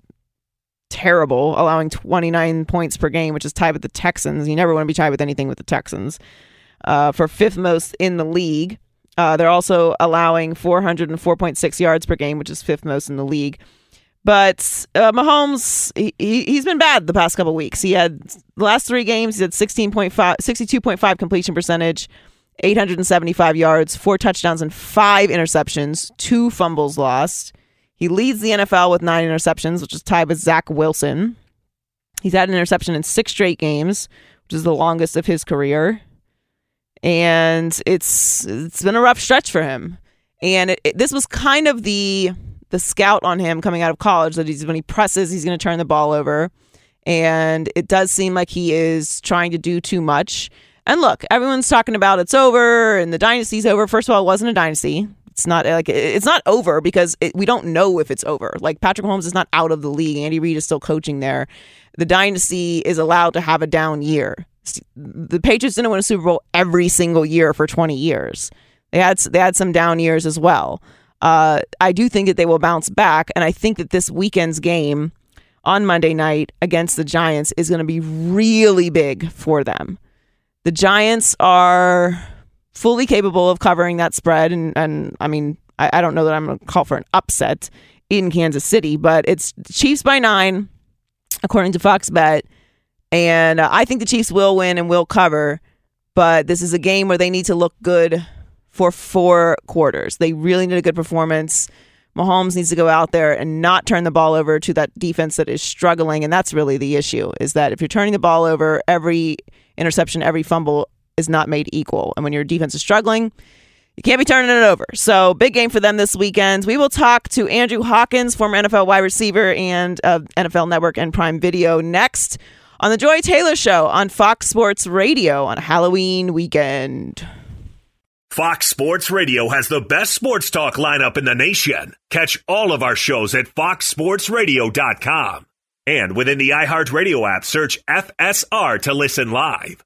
terrible, allowing 29 points per game, which is tied with the Texans. You never want to be tied with anything with the Texans. Uh, for fifth most in the league. Uh, they're also allowing 404.6 yards per game, which is fifth most in the league. But uh, Mahomes, he, he's been bad the past couple weeks. He had the last three games, he had 16.5, 62.5 completion percentage, 875 yards, four touchdowns, and five interceptions, two fumbles lost. He leads the NFL with nine interceptions, which is tied with Zach Wilson. He's had an interception in six straight games, which is the longest of his career. And it's it's been a rough stretch for him. And it, it- this was kind of the the scout on him coming out of college that he's when he presses, he's going to turn the ball over. And it does seem like he is trying to do too much. And look, everyone's talking about it's over and the dynasty's over. First of all, it wasn't a dynasty. It's not like it's not over because it, we don't know if it's over. Like Patrick Mahomes is not out of the league. Andy Reid is still coaching there. The dynasty is allowed to have a down year. The Patriots didn't win a Super Bowl every single year for 20 years. They had they had some down years as well. Uh, I do think that they will bounce back, and I think that this weekend's game on Monday night against the Giants is going to be really big for them. The Giants are fully capable of covering that spread, and and I mean I, I don't know that I'm going to call for an upset in Kansas City, but it's Chiefs by nine, according to Fox Bet, and uh, I think the Chiefs will win and will cover. But this is a game where they need to look good for four quarters. They really need a good performance. Mahomes needs to go out there and not turn the ball over to that defense that is struggling, and that's really the issue. Is that if you're turning the ball over, every interception, every fumble is not made equal, and when your defense is struggling, you can't be turning it over. So big game for them this weekend. We will talk to Andrew Hawkins, former NFL wide receiver and uh, NFL Network and Prime Video next on the Joy Taylor Show on Fox Sports Radio on Halloween weekend. Fox Sports Radio has the best sports talk lineup in the nation. Catch all of our shows at foxsportsradio.com. And within the iHeartRadio app, search FSR to listen live.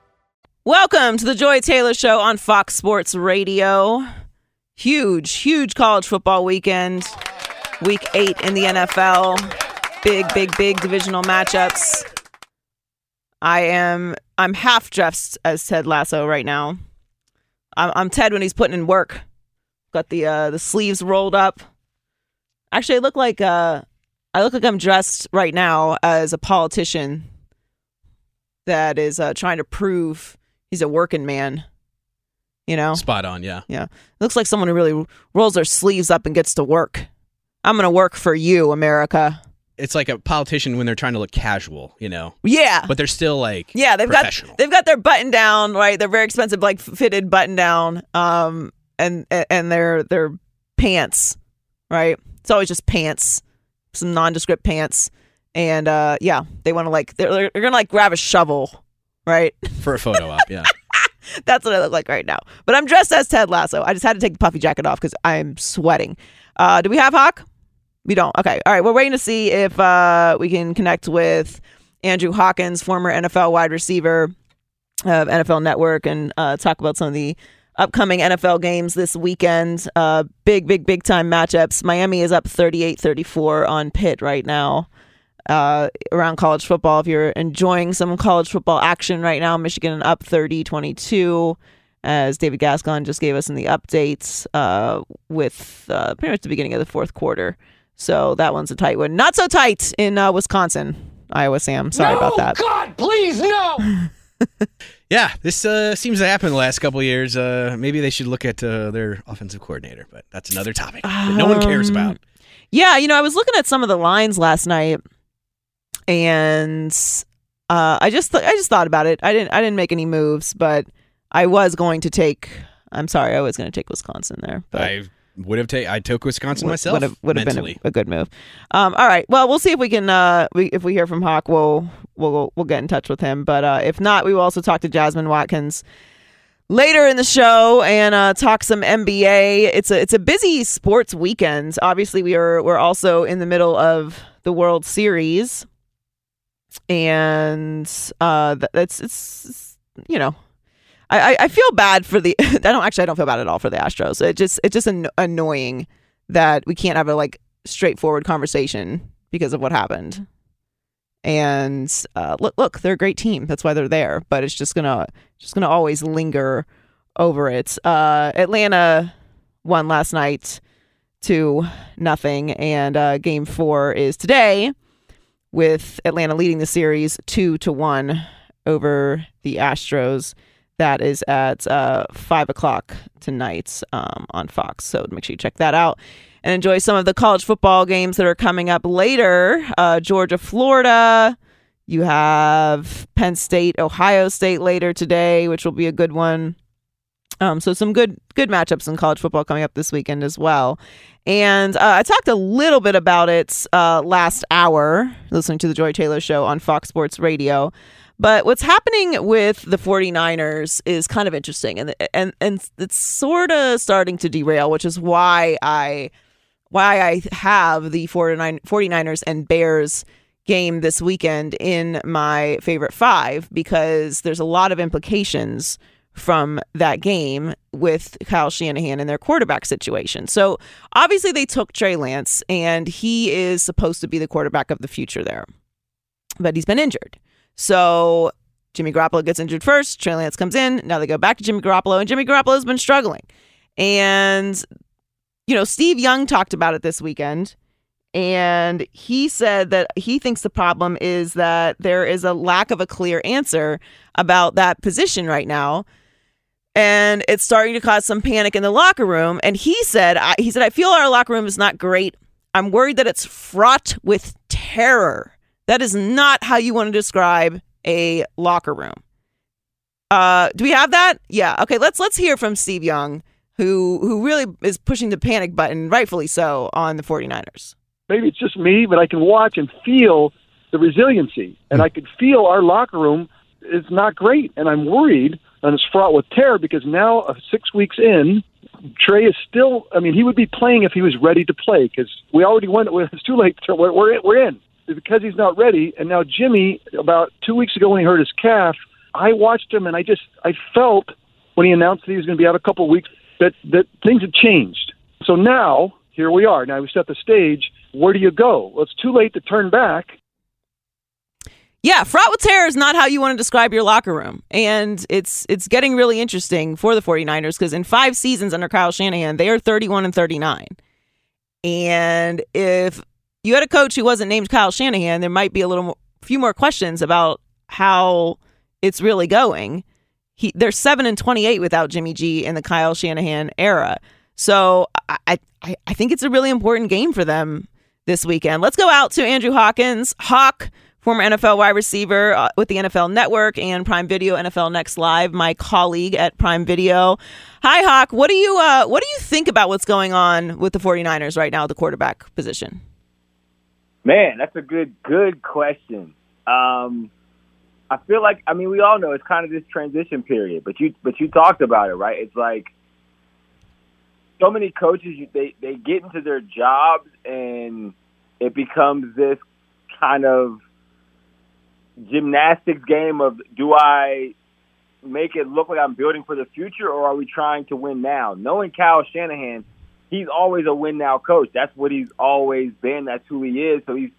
Welcome to the Joy Taylor Show on Fox Sports Radio. Huge, huge college football weekend. Week eight in the NFL. Big, big, big divisional matchups. I am I'm half dressed as Ted Lasso right now. I'm, I'm Ted when he's putting in work. Got the uh, the sleeves rolled up. Actually, I look like uh, I look like I'm dressed right now as a politician that is uh, trying to prove he's a working man. You know, Spot on, yeah. yeah. Looks like someone who really rolls their sleeves up and gets to work. I'm gonna work for you, America. It's like a politician when they're trying to look casual, you know. Yeah. But they're still like Yeah, they've got they've got their button down, right? They're very expensive, like fitted button down, um, and and their their pants, right? It's always just pants, some nondescript pants, and uh, yeah, they want to like they're they're gonna like grab a shovel, right? for a photo op, yeah. That's what I look like right now. But I'm dressed as Ted Lasso. I just had to take the puffy jacket off because I'm sweating. Uh, do we have Hawk? We don't. Okay. All right. We're waiting to see if uh, we can connect with Andrew Hawkins, former NFL wide receiver of NFL Network, and uh, talk about some of the upcoming NFL games this weekend. Uh, big, big, big time matchups. Miami is up 38 34 on Pitt right now uh, around college football. If you're enjoying some college football action right now, Michigan up 30 22, as David Gascon just gave us in the updates uh, with uh, pretty much the beginning of the fourth quarter. So that one's a tight one. Not so tight in uh, Wisconsin, Iowa, Sam. Sorry about that. God, please, no! Yeah, this uh, seems to happen the last couple of years. Uh, maybe they should look at uh, their offensive coordinator, but that's another topic that no one cares Um, about. Yeah, you know, I was looking at some of the lines last night, and uh, I just th- I just thought about it. I didn't I didn't make any moves, but I was going to take. I'm sorry, I was going to take Wisconsin there. But I would have taken. I took Wisconsin would- myself. Would have, would have been a, a good move. Um, all right. Well, we'll see if we can. Uh, we, if we hear from Hawk, we'll we'll we'll get in touch with him. But uh, if not, we will also talk to Jasmine Watkins later in the show and uh, talk some NBA. It's a it's a busy sports weekend. Obviously, we are we're also in the middle of the World Series, and uh, that's it's, it's you know. I, I- feel bad for the. I don't actually. I don't feel bad at all for the Astros. It just it's just an, annoying that we can't have a like straightforward conversation because of what happened. And uh, look, look, they're a great team. That's why they're there. But it's just gonna just gonna always linger over it. Uh, Atlanta won last night to nothing, and uh, Game Four is today with Atlanta leading the series two to one over the Astros. That is at uh, five o'clock tonight um, on Fox. So make sure you check that out and enjoy some of the college football games that are coming up later. Uh, Georgia, Florida. You have Penn State, Ohio State later today, which will be a good one. Um, so some good good matchups in college football coming up this weekend as well. And uh, I talked a little bit about it uh, last hour, listening to the Joy Taylor show on Fox Sports Radio. But what's happening with the 49ers is kind of interesting and and and it's sort of starting to derail, which is why I why I have the 49, 49ers and Bears game this weekend in my favorite 5 because there's a lot of implications from that game with Kyle Shanahan and their quarterback situation. So obviously they took Trey Lance and he is supposed to be the quarterback of the future there. But he's been injured. So Jimmy Garoppolo gets injured first, Trey Lance comes in, now they go back to Jimmy Garoppolo and Jimmy Garoppolo's been struggling. And you know, Steve Young talked about it this weekend and he said that he thinks the problem is that there is a lack of a clear answer about that position right now and it's starting to cause some panic in the locker room. And he said, I, he said, I feel our locker room is not great. I'm worried that it's fraught with terror. That is not how you want to describe a locker room. Uh, do we have that? Yeah. Okay. Let's let's hear from Steve Young, who who really is pushing the panic button, rightfully so, on the 49ers. Maybe it's just me, but I can watch and feel the resiliency, and I could feel our locker room is not great, and I'm worried and it's fraught with terror because now, uh, six weeks in, Trey is still. I mean, he would be playing if he was ready to play because we already went. It's too late. We're we're, we're in because he's not ready. And now Jimmy, about two weeks ago when he hurt his calf, I watched him and I just I felt when he announced that he was going to be out a couple weeks that that things had changed. So now here we are. Now we set the stage. Where do you go? Well, it's too late to turn back. Yeah, fraught with terror is not how you want to describe your locker room. And it's it's getting really interesting for the 49ers because in five seasons under Kyle Shanahan, they are 31 and 39. And if you had a coach who wasn't named Kyle Shanahan, there might be a little more, few more questions about how it's really going. He they're 7 and 28 without Jimmy G in the Kyle Shanahan era. So I, I, I think it's a really important game for them this weekend. Let's go out to Andrew Hawkins. Hawk former NFL wide receiver uh, with the NFL Network and Prime Video NFL Next Live, my colleague at Prime Video. Hi Hawk, what do you uh, what do you think about what's going on with the 49ers right now at the quarterback position? Man, that's a good good question. Um, I feel like I mean we all know it's kind of this transition period, but you but you talked about it, right? It's like so many coaches they they get into their jobs and it becomes this kind of gymnastics game of do I make it look like I'm building for the future or are we trying to win now? Knowing Kyle Shanahan, he's always a win now coach. That's what he's always been. That's who he is. So he's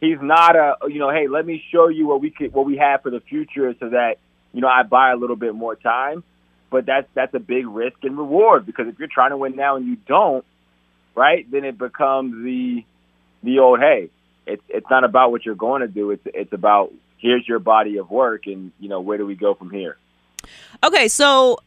he's not a you know, hey, let me show you what we could what we have for the future so that, you know, I buy a little bit more time. But that's that's a big risk and reward because if you're trying to win now and you don't, right, then it becomes the the old hey, it's it's not about what you're going to do. It's it's about here's your body of work, and you know where do we go from here? Okay, so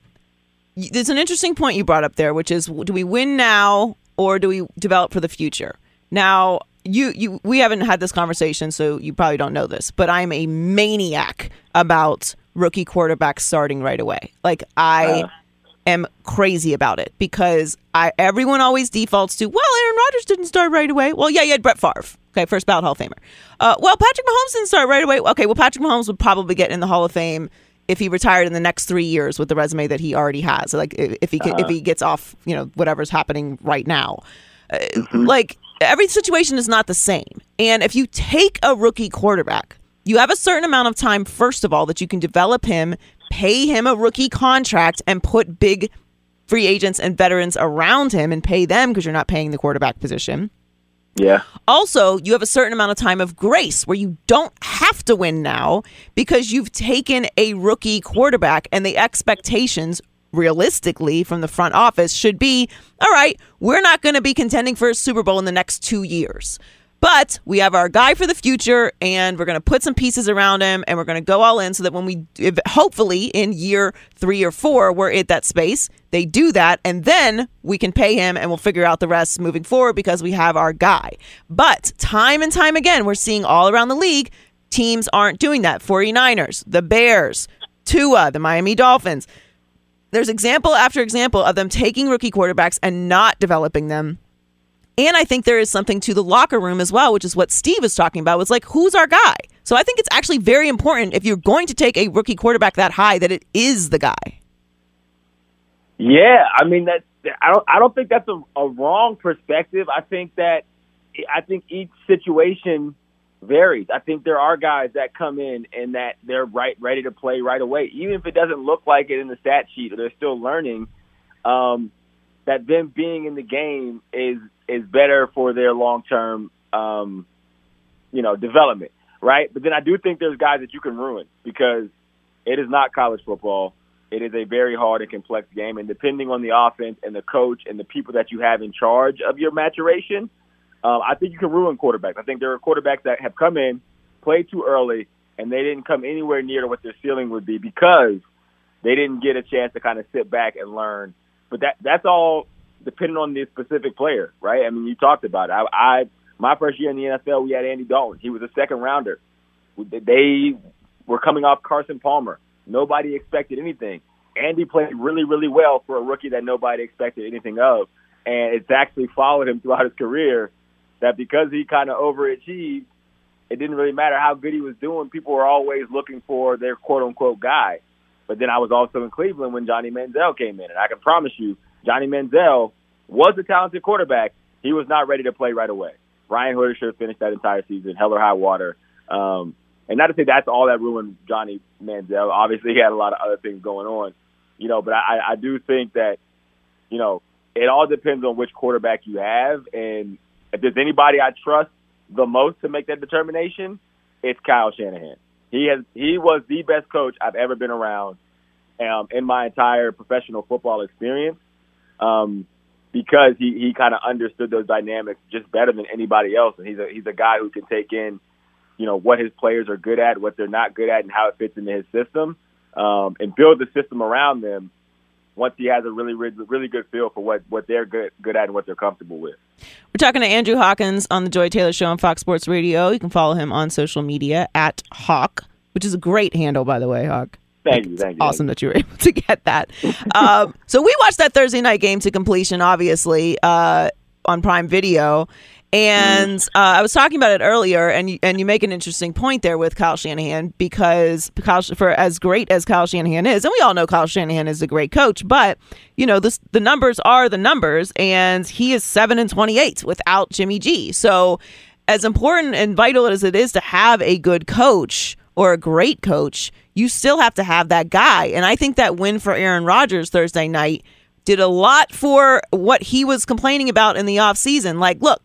there's an interesting point you brought up there, which is do we win now or do we develop for the future? Now, you you we haven't had this conversation, so you probably don't know this, but I'm a maniac about rookie quarterbacks starting right away. Like I. Uh am crazy about it because I everyone always defaults to well Aaron Rodgers didn't start right away. Well, yeah, you had Brett Favre. Okay, first ballot Hall of Famer. Uh, well, Patrick Mahomes didn't start right away. Okay, well, Patrick Mahomes would probably get in the Hall of Fame if he retired in the next three years with the resume that he already has. Like if he uh, if he gets off, you know, whatever's happening right now. Uh, mm-hmm. Like every situation is not the same, and if you take a rookie quarterback, you have a certain amount of time. First of all, that you can develop him, pay him a rookie contract, and put big free agents and veterans around him and pay them because you're not paying the quarterback position. Yeah. Also, you have a certain amount of time of grace where you don't have to win now because you've taken a rookie quarterback and the expectations realistically from the front office should be all right, we're not going to be contending for a Super Bowl in the next 2 years. But we have our guy for the future, and we're going to put some pieces around him, and we're going to go all in so that when we, if, hopefully, in year three or four, we're at that space. They do that, and then we can pay him, and we'll figure out the rest moving forward because we have our guy. But time and time again, we're seeing all around the league teams aren't doing that. 49ers, the Bears, Tua, the Miami Dolphins. There's example after example of them taking rookie quarterbacks and not developing them. And I think there is something to the locker room as well, which is what Steve was talking about. Was like, who's our guy? So I think it's actually very important if you're going to take a rookie quarterback that high that it is the guy. Yeah, I mean that. I don't. I don't think that's a, a wrong perspective. I think that. I think each situation varies. I think there are guys that come in and that they're right ready to play right away, even if it doesn't look like it in the stat sheet or they're still learning. Um, that them being in the game is is better for their long term, um, you know, development, right? But then I do think there's guys that you can ruin because it is not college football. It is a very hard and complex game, and depending on the offense and the coach and the people that you have in charge of your maturation, um, I think you can ruin quarterbacks. I think there are quarterbacks that have come in, played too early, and they didn't come anywhere near to what their ceiling would be because they didn't get a chance to kind of sit back and learn. But that that's all depending on the specific player, right? I mean, you talked about it. I, I my first year in the NFL, we had Andy Dalton. He was a second rounder. They were coming off Carson Palmer. Nobody expected anything. Andy played really, really well for a rookie that nobody expected anything of, and it's actually followed him throughout his career. That because he kind of overachieved, it didn't really matter how good he was doing. People were always looking for their quote unquote guy. But then I was also in Cleveland when Johnny Manziel came in, and I can promise you, Johnny Manziel was a talented quarterback. He was not ready to play right away. Brian Hoyer should have finished that entire season, hell or high water. Um, and not to say that's all that ruined Johnny Manziel. Obviously, he had a lot of other things going on, you know. But I, I do think that, you know, it all depends on which quarterback you have, and if there's anybody I trust the most to make that determination, it's Kyle Shanahan. He has he was the best coach I've ever been around um, in my entire professional football experience um, because he, he kind of understood those dynamics just better than anybody else. And he's a he's a guy who can take in, you know, what his players are good at, what they're not good at, and how it fits into his system, um, and build the system around them once he has a really, really, really good feel for what, what they're good, good at and what they're comfortable with. We're talking to Andrew Hawkins on the Joy Taylor Show on Fox Sports Radio. You can follow him on social media at Hawk, which is a great handle, by the way, Hawk. Thank you, thank you. Awesome that you were able to get that. um, so we watched that Thursday night game to completion, obviously, uh, on Prime Video. And uh, I was talking about it earlier, and you, and you make an interesting point there with Kyle Shanahan because Kyle, for as great as Kyle Shanahan is, and we all know Kyle Shanahan is a great coach, but you know this, the numbers are the numbers, and he is seven and twenty eight without Jimmy G. So, as important and vital as it is to have a good coach or a great coach, you still have to have that guy. And I think that win for Aaron Rodgers Thursday night did a lot for what he was complaining about in the offseason. Like, look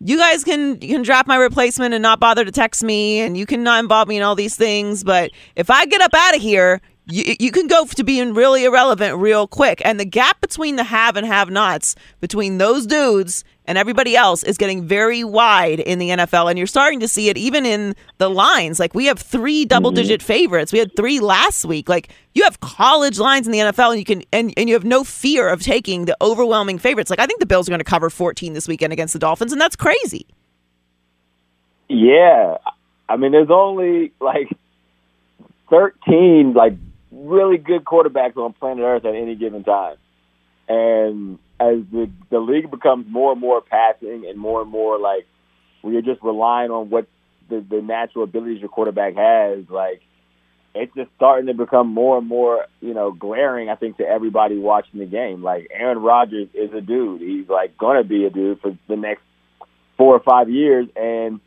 you guys can you can drop my replacement and not bother to text me and you can not involve me in all these things but if i get up out of here you, you can go to being really irrelevant real quick and the gap between the have and have nots between those dudes and everybody else is getting very wide in the NFL. And you're starting to see it even in the lines. Like we have three double digit mm-hmm. favorites. We had three last week. Like you have college lines in the NFL and you can and, and you have no fear of taking the overwhelming favorites. Like I think the Bills are going to cover 14 this weekend against the Dolphins, and that's crazy. Yeah. I mean there's only like 13 like really good quarterbacks on planet Earth at any given time. And as the the league becomes more and more passing and more and more like where you're just relying on what the, the natural abilities your quarterback has, like it's just starting to become more and more, you know, glaring, I think, to everybody watching the game. Like Aaron Rodgers is a dude. He's like gonna be a dude for the next four or five years and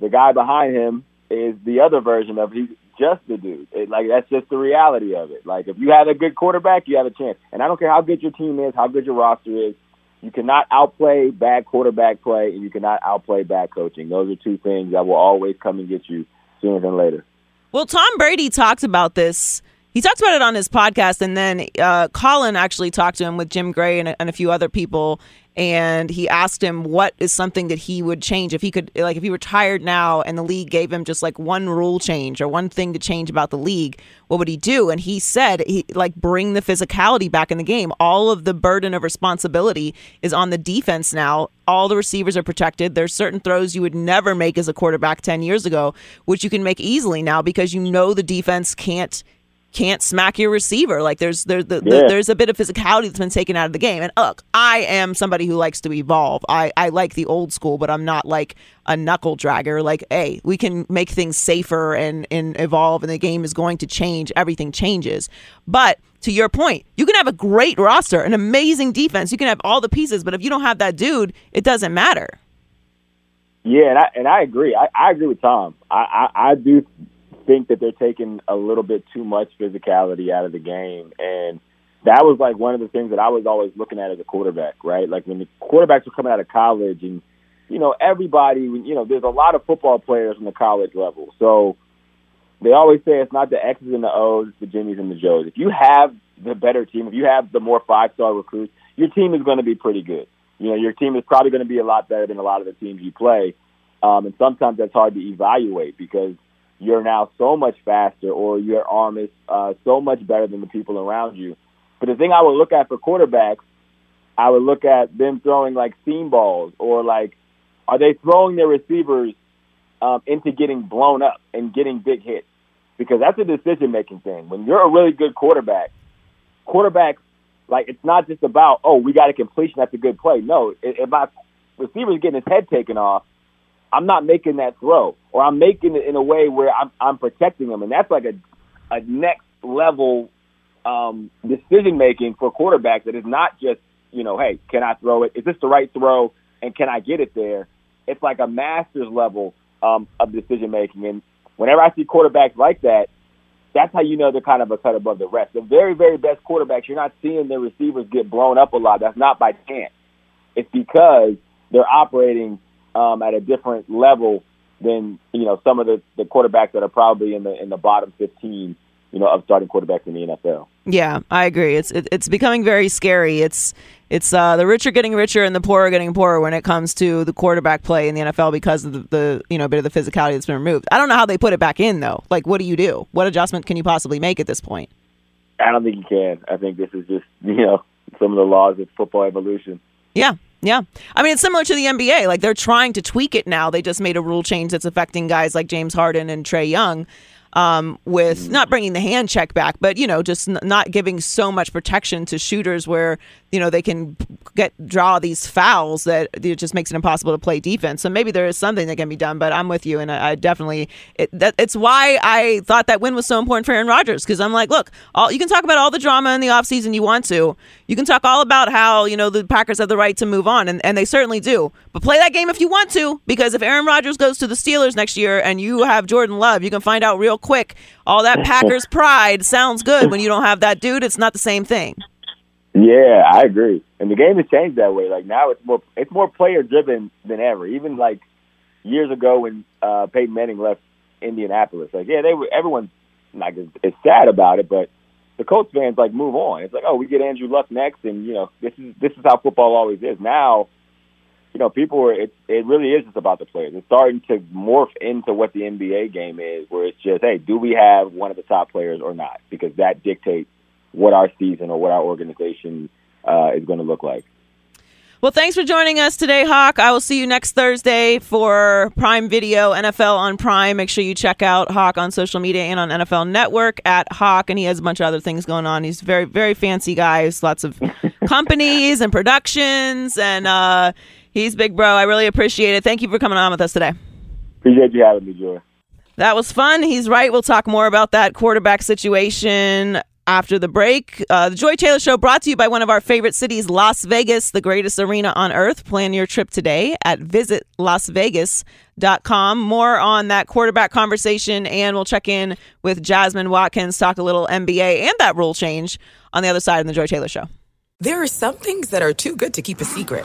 the guy behind him is the other version of he's just the dude. It, like that's just the reality of it. Like if you have a good quarterback, you have a chance. And I don't care how good your team is, how good your roster is. You cannot outplay bad quarterback play, and you cannot outplay bad coaching. Those are two things that will always come and get you sooner than later. Well, Tom Brady talked about this. He talks about it on his podcast, and then uh, Colin actually talked to him with Jim Gray and, and a few other people, and he asked him what is something that he would change if he could, like, if he retired now and the league gave him just like one rule change or one thing to change about the league, what would he do? And he said, he like bring the physicality back in the game. All of the burden of responsibility is on the defense now. All the receivers are protected. There's certain throws you would never make as a quarterback 10 years ago, which you can make easily now because you know the defense can't can't smack your receiver. Like there's there's the, the, there's a bit of physicality that's been taken out of the game. And look, I am somebody who likes to evolve. I I like the old school, but I'm not like a knuckle dragger. Like, hey, we can make things safer and and evolve, and the game is going to change. Everything changes. But to your point, you can have a great roster, an amazing defense. You can have all the pieces, but if you don't have that dude, it doesn't matter. Yeah, and I and I agree. I, I agree with Tom. I, I I do think that they're taking a little bit too much physicality out of the game, and that was like one of the things that I was always looking at as a quarterback. Right, like when the quarterbacks were coming out of college, and you know everybody, you know, there's a lot of football players from the college level, so they always say it's not the X's and the O's, the Jimmies and the Joes. If you have the better team, if you have the more five star recruits, your team is going to be pretty good. You know, your team is probably going to be a lot better than a lot of the teams you play. Um, and sometimes that's hard to evaluate because you're now so much faster or your arm is uh, so much better than the people around you. But the thing I would look at for quarterbacks, I would look at them throwing like seam balls or like, are they throwing their receivers um, into getting blown up and getting big hits? Because that's a decision making thing. When you're a really good quarterback, quarterbacks like it's not just about oh we got a completion that's a good play. No, if my receiver's getting his head taken off, I'm not making that throw, or I'm making it in a way where I'm I'm protecting him, and that's like a a next level um, decision making for quarterbacks that is not just you know hey can I throw it? Is this the right throw? And can I get it there? It's like a master's level um, of decision making, and whenever I see quarterbacks like that, that's how you know they're kind of a cut above the rest. The very, very best quarterbacks, you're not seeing their receivers get blown up a lot. That's not by chance. It's because they're operating um, at a different level than you know some of the, the quarterbacks that are probably in the in the bottom 15, you know, of starting quarterbacks in the NFL. Yeah, I agree. It's it, it's becoming very scary. It's it's uh, the rich are getting richer and the poor are getting poorer when it comes to the quarterback play in the NFL because of the, the you know bit of the physicality that's been removed. I don't know how they put it back in though. Like, what do you do? What adjustment can you possibly make at this point? I don't think you can. I think this is just you know some of the laws of football evolution. Yeah. Yeah. I mean, it's similar to the NBA. Like, they're trying to tweak it now. They just made a rule change that's affecting guys like James Harden and Trae Young um, with not bringing the hand check back, but, you know, just n- not giving so much protection to shooters where, you know, they can get draw these fouls that it just makes it impossible to play defense. So maybe there is something that can be done, but I'm with you. And I, I definitely, it, that, it's why I thought that win was so important for Aaron Rodgers because I'm like, look, all, you can talk about all the drama in the offseason you want to. You can talk all about how, you know, the Packers have the right to move on, and, and they certainly do. But play that game if you want to, because if Aaron Rodgers goes to the Steelers next year and you have Jordan Love, you can find out real quick all that Packers pride sounds good when you don't have that dude. It's not the same thing. Yeah, I agree. And the game has changed that way. Like now, it's more it's more player driven than ever. Even like years ago when uh, Peyton Manning left Indianapolis, like yeah, they were everyone's like is, is sad about it, but the Colts fans like move on. It's like oh, we get Andrew Luck next, and you know this is this is how football always is. Now, you know, people are it it really is just about the players. It's starting to morph into what the NBA game is, where it's just hey, do we have one of the top players or not? Because that dictates what our season or what our organization uh, is going to look like. Well, thanks for joining us today, Hawk. I will see you next Thursday for Prime Video, NFL on Prime. Make sure you check out Hawk on social media and on NFL Network at Hawk, and he has a bunch of other things going on. He's very, very fancy guy. He's lots of companies and productions, and uh, he's big bro. I really appreciate it. Thank you for coming on with us today. Appreciate you having me, Joy. That was fun. He's right. We'll talk more about that quarterback situation after the break. Uh, the Joy Taylor Show brought to you by one of our favorite cities, Las Vegas, the greatest arena on earth. Plan your trip today at visitlasvegas.com. More on that quarterback conversation, and we'll check in with Jasmine Watkins, talk a little NBA and that rule change on the other side of the Joy Taylor Show. There are some things that are too good to keep a secret.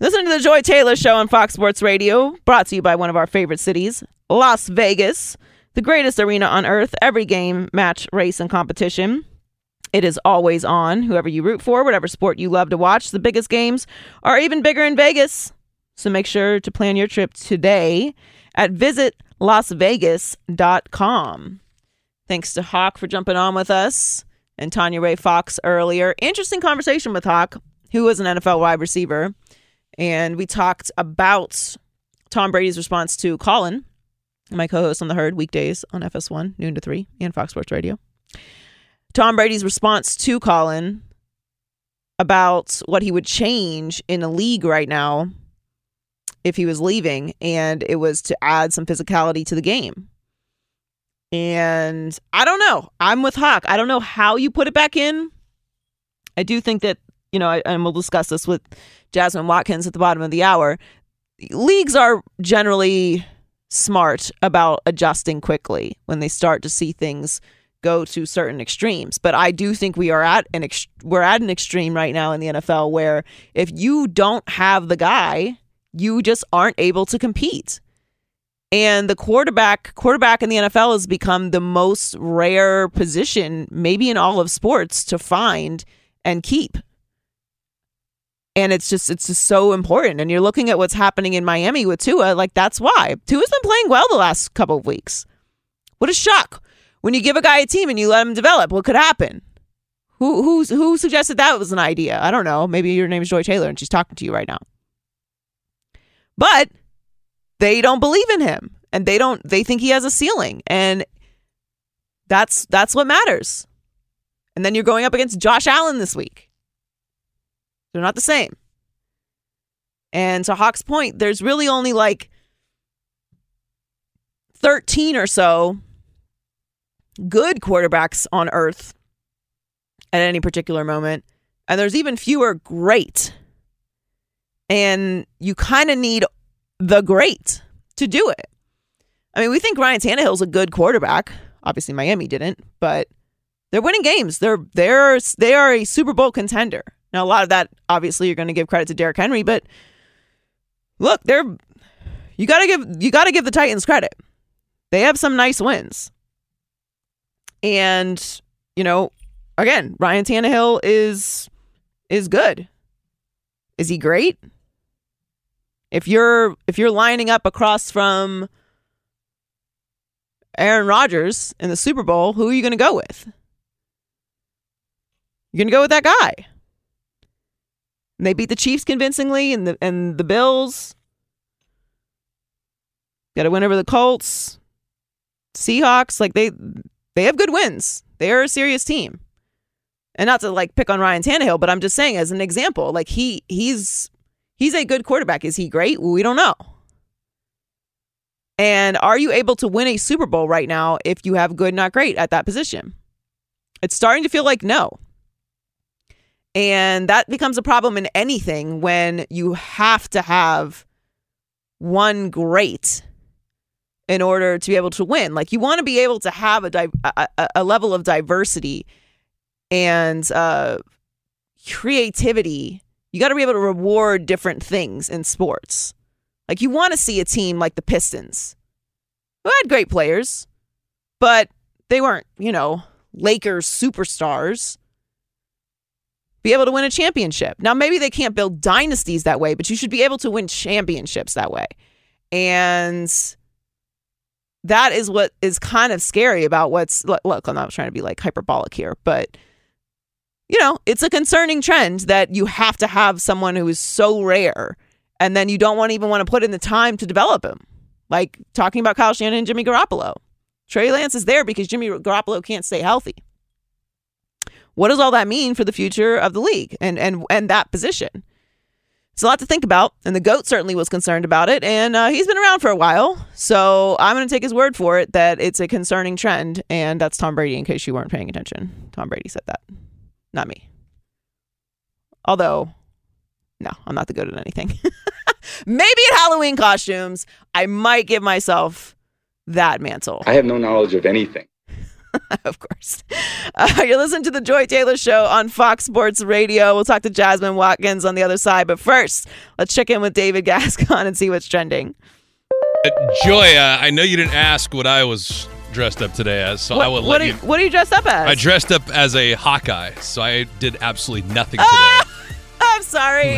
Listen to the Joy Taylor Show on Fox Sports Radio, brought to you by one of our favorite cities, Las Vegas, the greatest arena on earth. Every game, match, race, and competition. It is always on. Whoever you root for, whatever sport you love to watch, the biggest games are even bigger in Vegas. So make sure to plan your trip today at visitlasvegas.com. Thanks to Hawk for jumping on with us and Tanya Ray Fox earlier. Interesting conversation with Hawk, who was an NFL wide receiver. And we talked about Tom Brady's response to Colin, my co host on the herd, weekdays on FS1, noon to 3, and Fox Sports Radio. Tom Brady's response to Colin about what he would change in a league right now if he was leaving, and it was to add some physicality to the game. And I don't know. I'm with Hawk. I don't know how you put it back in. I do think that, you know, and we'll discuss this with Jasmine Watkins at the bottom of the hour. Leagues are generally smart about adjusting quickly when they start to see things go to certain extremes. But I do think we are at an ex- we're at an extreme right now in the NFL where if you don't have the guy, you just aren't able to compete. And the quarterback quarterback in the NFL has become the most rare position maybe in all of sports to find and keep. And it's just it's just so important. And you're looking at what's happening in Miami with Tua, like that's why. Tua's been playing well the last couple of weeks. What a shock. When you give a guy a team and you let him develop, what could happen? Who who's who suggested that was an idea? I don't know. Maybe your name is Joy Taylor and she's talking to you right now. But they don't believe in him and they don't they think he has a ceiling and that's that's what matters. And then you're going up against Josh Allen this week. They're not the same. And to Hawk's point, there's really only like 13 or so good quarterbacks on earth at any particular moment. And there's even fewer great. And you kind of need the great to do it. I mean, we think Ryan Tannehill's a good quarterback. Obviously, Miami didn't, but they're winning games. They're they're they are a Super Bowl contender. Now, a lot of that obviously you're going to give credit to Derrick Henry, but look, they're you got to give you got to give the Titans credit. they have some nice wins. And, you know, again, Ryan Tannehill is is good. Is he great? If you're if you're lining up across from Aaron Rodgers in the Super Bowl, who are you going to go with? You're going to go with that guy. And they beat the Chiefs convincingly and the and the Bills. Got to win over the Colts. Seahawks, like they they have good wins. They are a serious team. And not to like pick on Ryan Tannehill, but I'm just saying as an example, like he he's he's a good quarterback. Is he great? We don't know. And are you able to win a Super Bowl right now if you have good, not great at that position? It's starting to feel like no. And that becomes a problem in anything when you have to have one great in order to be able to win. Like you want to be able to have a, di- a, a level of diversity and uh, creativity. You got to be able to reward different things in sports. Like you want to see a team like the Pistons, who had great players, but they weren't, you know, Lakers superstars. Be able to win a championship. Now, maybe they can't build dynasties that way, but you should be able to win championships that way. And that is what is kind of scary about what's look, I'm not trying to be like hyperbolic here, but you know, it's a concerning trend that you have to have someone who is so rare and then you don't want even want to put in the time to develop him. Like talking about Kyle Shanahan and Jimmy Garoppolo. Trey Lance is there because Jimmy Garoppolo can't stay healthy. What does all that mean for the future of the league and and and that position? It's a lot to think about, and the goat certainly was concerned about it, and uh, he's been around for a while, so I'm going to take his word for it that it's a concerning trend, and that's Tom Brady. In case you weren't paying attention, Tom Brady said that, not me. Although, no, I'm not the goat at anything. Maybe at Halloween costumes, I might give myself that mantle. I have no knowledge of anything. of course. Uh, you're listening to the Joy Taylor Show on Fox Sports Radio. We'll talk to Jasmine Watkins on the other side. But first, let's check in with David Gascon and see what's trending. Uh, Joy, uh, I know you didn't ask what I was dressed up today as, so what, I will what let are, you. What are you dressed up as? I dressed up as a Hawkeye, so I did absolutely nothing Ah! today. I'm sorry.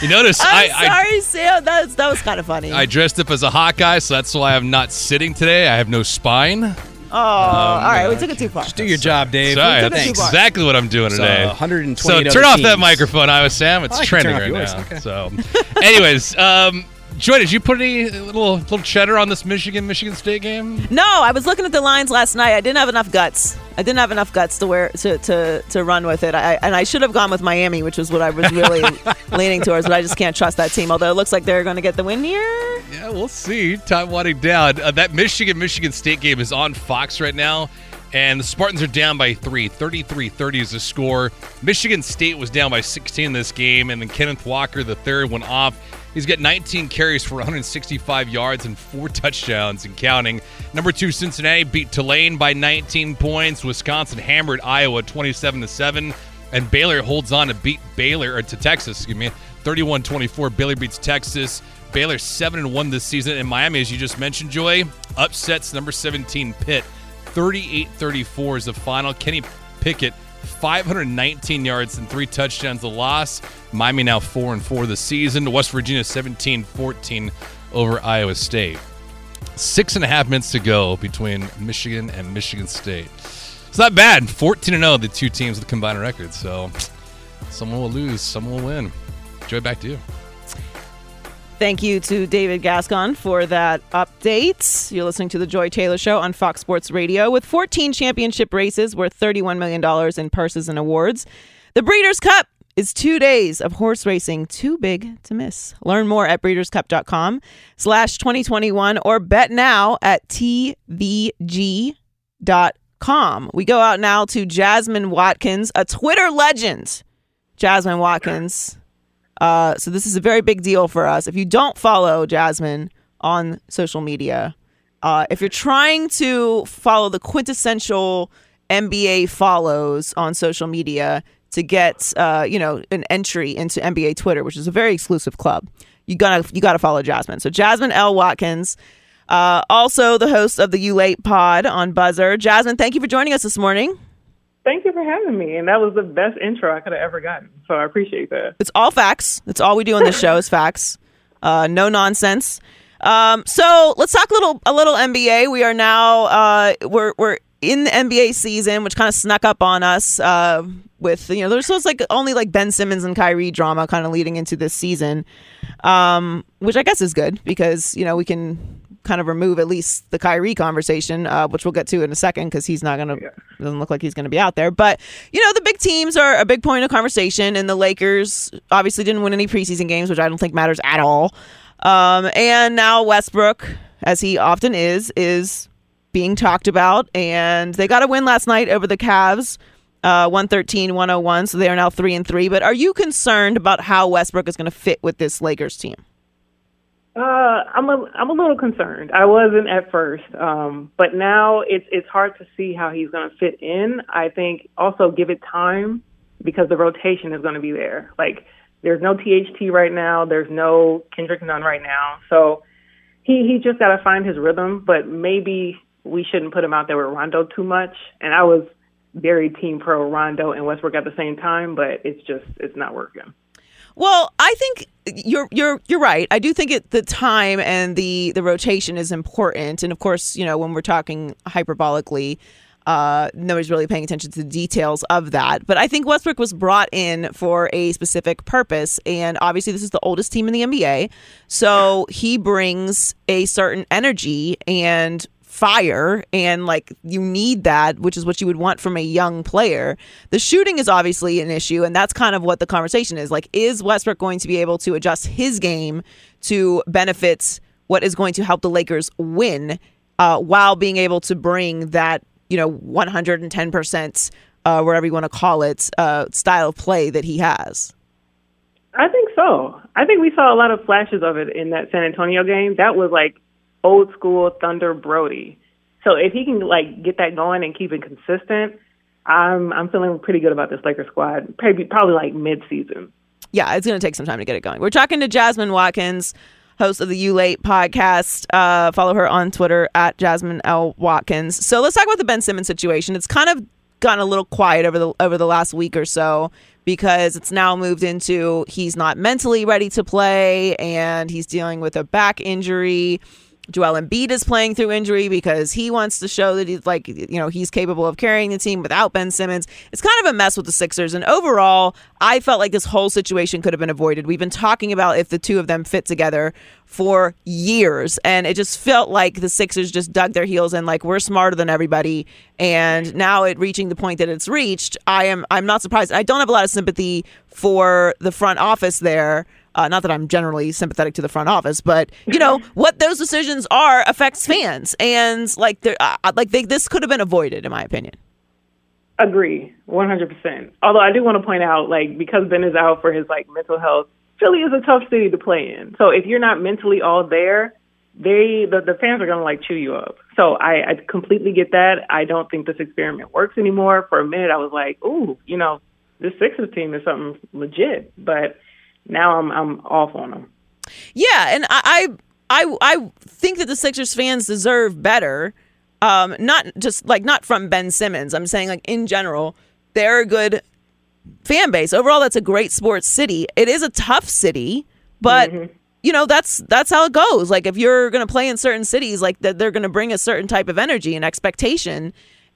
you notice I'm I, I sorry, Sam. That was, that was kind of funny. I dressed up as a Hawkeye, so that's why I'm not sitting today. I have no spine. Oh, all right. We took it too far. Just do your job, Dave. Sorry, took it that's too far. exactly what I'm doing So, today. 120 So other turn off that teams. microphone, I was Sam. It's I can trending turn right off now. okay. So, anyways, um, Joy, did you put any little little cheddar on this Michigan Michigan State game? No, I was looking at the lines last night. I didn't have enough guts. I didn't have enough guts to wear to to, to run with it. I, and I should have gone with Miami, which was what I was really leaning towards. But I just can't trust that team. Although it looks like they're going to get the win here. Yeah, we'll see. Time winding down. Uh, that Michigan Michigan State game is on Fox right now. And the Spartans are down by three. 33 30 is the score. Michigan State was down by 16 in this game. And then Kenneth Walker, the third, went off. He's got 19 carries for 165 yards and four touchdowns and counting. Number two, Cincinnati beat Tulane by 19 points. Wisconsin hammered Iowa 27 to 7. And Baylor holds on to beat Baylor, or to Texas, excuse me, 31 24. Baylor beats Texas. Baylor 7 and 1 this season. And Miami, as you just mentioned, Joy, upsets number 17 Pitt. 38 34 is the final. Kenny Pickett, 519 yards and three touchdowns. The loss. Miami now 4 and 4 this season. West Virginia 17 14 over Iowa State. Six and a half minutes to go between Michigan and Michigan State. It's not bad. 14 and 0, the two teams with combined records. So someone will lose, someone will win. Joy, back to you. Thank you to David Gascon for that update. You're listening to the Joy Taylor Show on Fox Sports Radio with 14 championship races worth $31 million in purses and awards. The Breeders' Cup is two days of horse racing too big to miss. Learn more at breederscup.com slash 2021 or bet now at tvg.com. We go out now to Jasmine Watkins, a Twitter legend. Jasmine Watkins. Uh, so this is a very big deal for us. If you don't follow Jasmine on social media, uh, if you're trying to follow the quintessential NBA follows on social media to get uh, you know an entry into NBA Twitter, which is a very exclusive club, you gotta you gotta follow Jasmine. So Jasmine L Watkins. Uh, also, the host of the You Late Pod on Buzzer. Jasmine, thank you for joining us this morning. Thank you for having me. And that was the best intro I could have ever gotten. So I appreciate that. It's all facts. That's all we do on this show is facts. Uh, no nonsense. Um, so let's talk a little a little NBA. We are now uh, we're we're in the NBA season, which kind of snuck up on us uh, with you know there's so it's like only like Ben Simmons and Kyrie drama kind of leading into this season, um, which I guess is good because you know we can kind of remove at least the Kyrie conversation, uh, which we'll get to in a second because he's not gonna doesn't look like he's gonna be out there. But you know the big teams are a big point of conversation, and the Lakers obviously didn't win any preseason games, which I don't think matters at all. Um, and now Westbrook, as he often is, is being talked about. And they got a win last night over the Cavs, uh, 113 101. So they are now 3 and 3. But are you concerned about how Westbrook is going to fit with this Lakers team? Uh, I'm a I'm a little concerned. I wasn't at first, um, but now it's it's hard to see how he's going to fit in. I think also give it time because the rotation is going to be there. Like there's no THT right now. There's no Kendrick Nunn right now. So he he just got to find his rhythm. But maybe we shouldn't put him out there with Rondo too much. And I was very team pro Rondo and Westbrook at the same time, but it's just it's not working. Well, I think you're you're you're right. I do think it the time and the the rotation is important, and of course, you know when we're talking hyperbolically, uh, nobody's really paying attention to the details of that. But I think Westbrook was brought in for a specific purpose, and obviously this is the oldest team in the NBA, so he brings a certain energy and fire and like you need that which is what you would want from a young player the shooting is obviously an issue and that's kind of what the conversation is like is westbrook going to be able to adjust his game to benefit what is going to help the lakers win uh, while being able to bring that you know 110% uh, whatever you want to call it uh, style of play that he has I think so. I think we saw a lot of flashes of it in that San Antonio game. That was like old school Thunder Brody. So if he can like get that going and keep it consistent, I'm I'm feeling pretty good about this Lakers squad. Probably probably like mid season. Yeah, it's going to take some time to get it going. We're talking to Jasmine Watkins, host of the You Late podcast. Uh, follow her on Twitter at Jasmine L Watkins. So let's talk about the Ben Simmons situation. It's kind of gotten a little quiet over the over the last week or so because it's now moved into he's not mentally ready to play and he's dealing with a back injury. Joel Embiid is playing through injury because he wants to show that he's like, you know, he's capable of carrying the team without Ben Simmons. It's kind of a mess with the Sixers. And overall, I felt like this whole situation could have been avoided. We've been talking about if the two of them fit together for years. And it just felt like the Sixers just dug their heels in, like, we're smarter than everybody. And now it reaching the point that it's reached, I am I'm not surprised. I don't have a lot of sympathy for the front office there. Uh, not that I'm generally sympathetic to the front office, but you know what those decisions are affects fans, and like they're uh, like they, this could have been avoided, in my opinion. Agree, 100%. Although I do want to point out, like because Ben is out for his like mental health, Philly is a tough city to play in. So if you're not mentally all there, they the, the fans are gonna like chew you up. So I, I completely get that. I don't think this experiment works anymore. For a minute, I was like, ooh, you know, this Sixers team is something legit, but now I'm I'm off on them. Yeah, and I I I think that the Sixers fans deserve better. Um, not just like not from Ben Simmons. I'm saying like in general, they're a good fan base. Overall, that's a great sports city. It is a tough city, but mm-hmm. you know that's that's how it goes. Like if you're going to play in certain cities, like that they're going to bring a certain type of energy and expectation.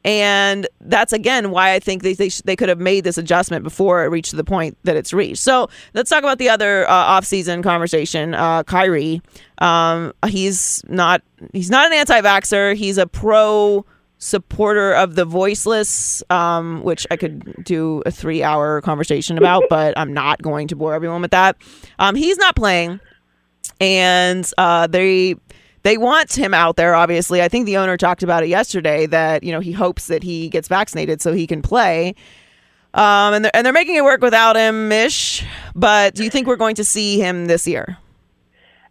And that's again why I think they they, sh- they could have made this adjustment before it reached the point that it's reached. So let's talk about the other uh, offseason conversation. Uh, Kyrie, um, he's not he's not an anti-vaxer. He's a pro supporter of the voiceless, um, which I could do a three-hour conversation about, but I'm not going to bore everyone with that. Um, he's not playing, and uh, they they want him out there, obviously. I think the owner talked about it yesterday that, you know, he hopes that he gets vaccinated so he can play. Um, and, they're, and they're making it work without him ish. But do you think we're going to see him this year?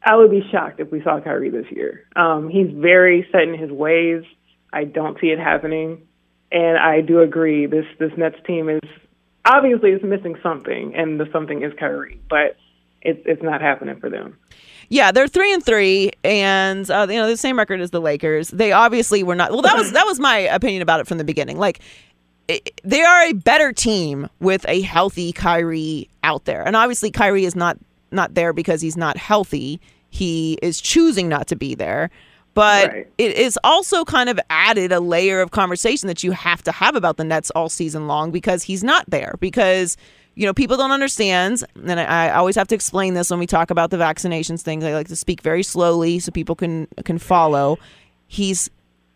I would be shocked if we saw Kyrie this year. Um, he's very set in his ways. I don't see it happening. And I do agree, this, this Nets team is obviously is missing something, and the something is Kyrie. But it's it's not happening for them. Yeah, they're three and three, and uh, you know the same record as the Lakers. They obviously were not. Well, that was that was my opinion about it from the beginning. Like it, they are a better team with a healthy Kyrie out there, and obviously Kyrie is not not there because he's not healthy. He is choosing not to be there. But Right. it is also kind of added a layer of conversation that you have to have about the Nets all season long because he's not there. Because you know people don't understand, and I, I always have to explain this when we talk about the vaccinations things. I like to speak very slowly so people can can follow. He's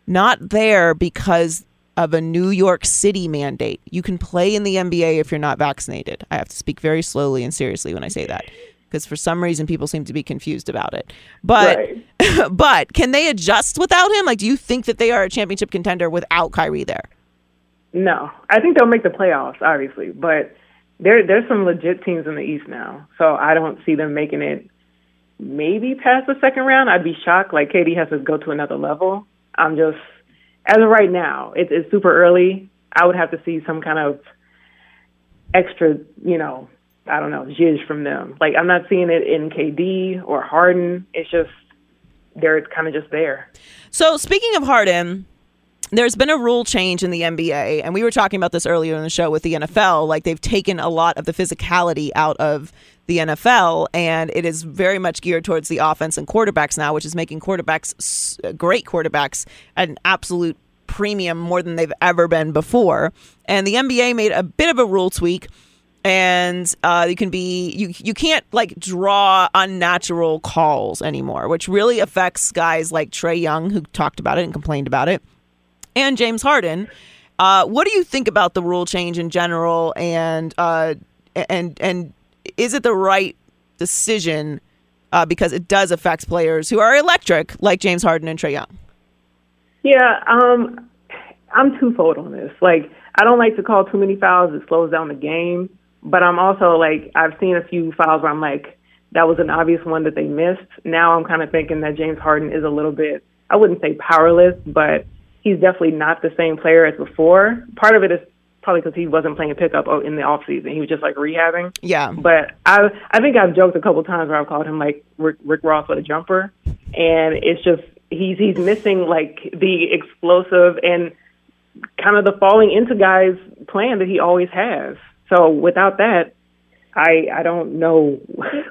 not there because of a New York City mandate. You can play in the NBA if you're not vaccinated. I have to speak very slowly and seriously when I say that because for some reason people seem to be confused about it. But but can they adjust without him? Like do you think that they are a championship contender without Kyrie there? No, I think they'll make the playoffs, obviously, but there there's some legit teams in the East now, so I don't see them making it. Maybe past the second round, I'd be shocked. Like KD has to go to another level. I'm just as of right now, it's, it's super early. I would have to see some kind of extra, you know, I don't know, zhizh from them. Like I'm not seeing it in KD or Harden. It's just they're kind of just there. So speaking of Harden, there's been a rule change in the NBA, and we were talking about this earlier in the show with the NFL. Like they've taken a lot of the physicality out of the NFL, and it is very much geared towards the offense and quarterbacks now, which is making quarterbacks great quarterbacks an absolute premium more than they've ever been before. And the NBA made a bit of a rule tweak and uh, you can be you you can't like draw unnatural calls anymore, which really affects guys like Trae Young who talked about it and complained about it, and James Harden. Uh, what do you think about the rule change in general, and uh, and and is it the right decision? Uh, because it does affect players who are electric, like James Harden and Trae Young. Yeah, um, I'm twofold on this. Like, I don't like to call too many fouls; it slows down the game. But I'm also like, I've seen a few fouls where I'm like, that was an obvious one that they missed. Now I'm kind of thinking that James Harden is a little bit, I wouldn't say powerless, but he's definitely not the same player as before. Part of it is probably because he wasn't playing a pickup in the off season; he was just like rehabbing. Yeah. But I I think I've joked a couple times where I've called him like Rick, Rick Ross with a jumper, and it's just he's he's missing like the explosive and kind of the falling into guys plan that he always has. So without that, I I don't know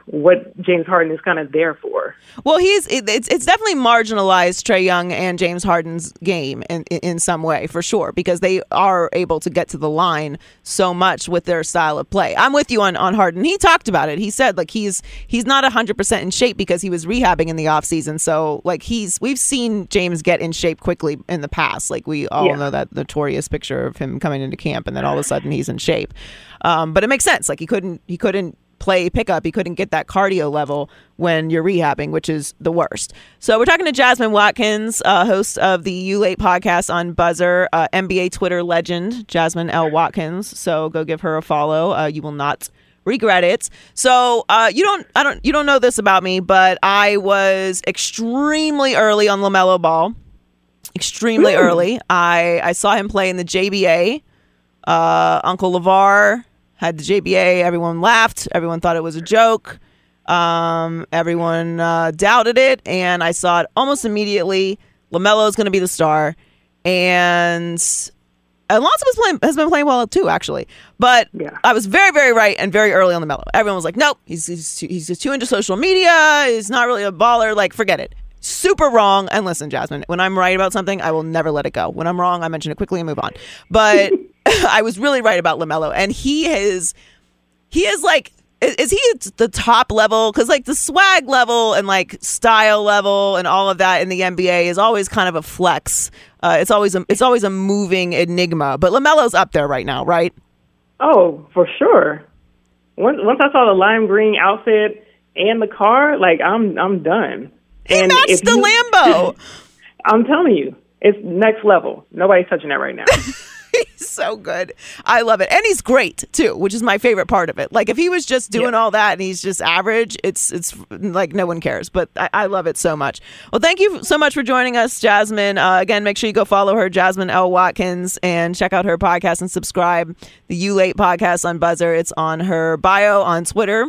what James Harden is kind of there for. Well, he's it's it's definitely marginalized Trae Young and James Harden's game in in some way for sure because they are able to get to the line so much with their style of play. I'm with you on on Harden. He talked about it. He said like he's he's not 100% in shape because he was rehabbing in the offseason. So like he's we've seen James get in shape quickly in the past. Like we all Yeah. know that notorious picture of him coming into camp and then all of a sudden he's in shape. Um, but it makes sense. Like he couldn't he couldn't play pickup. He couldn't get that cardio level when you're rehabbing, which is the worst. So we're talking to Jasmine Watkins, uh, host of the U Late podcast on Buzzer, uh, NBA Twitter legend Jasmine L. Watkins. So go give her a follow. Uh, you will not regret it. So uh, you don't I don't you don't know this about me, but I was extremely early on Lamelo Ball. Extremely early. I I saw him play in the JBA. Uh, Uncle LeVar had the JBA. Everyone laughed. Everyone thought it was a joke. Um, everyone uh, doubted it, and I saw it almost immediately. Lamelo is going to be the star, and Lonzo was playing has been playing well too, actually. But I was very, very right and very early on the Melo. Everyone was like, "Nope, he's he's too, he's just too into social media. He's not really a baller. Like, forget it." Super wrong. And listen, Jasmine, when I'm right about something, I will never let it go. When I'm wrong, I mention it quickly and move on. But I was really right about Lamelo, and he is he is like is, he at the top level because like the swag level and like style level and all of that in the nba is always kind of a flex uh, it's always a, it's always a moving enigma but lamelo's up there right now right Oh, for sure. Once once I saw the lime green outfit and the car, like I'm I'm done. He and matched the you- Lambo. I'm telling you, it's next level. Nobody's touching that right now. so good. I love it. And he's great too which is my favorite part of it. Like if he was just doing all that and he's just average it's it's like no one cares. But i, I love it so much. Well thank you so much for joining us jasmine. Uh, again make sure you go follow her jasmine l. Watkins and check out her podcast and subscribe. The you late podcast on buzzer. It's on her bio on twitter.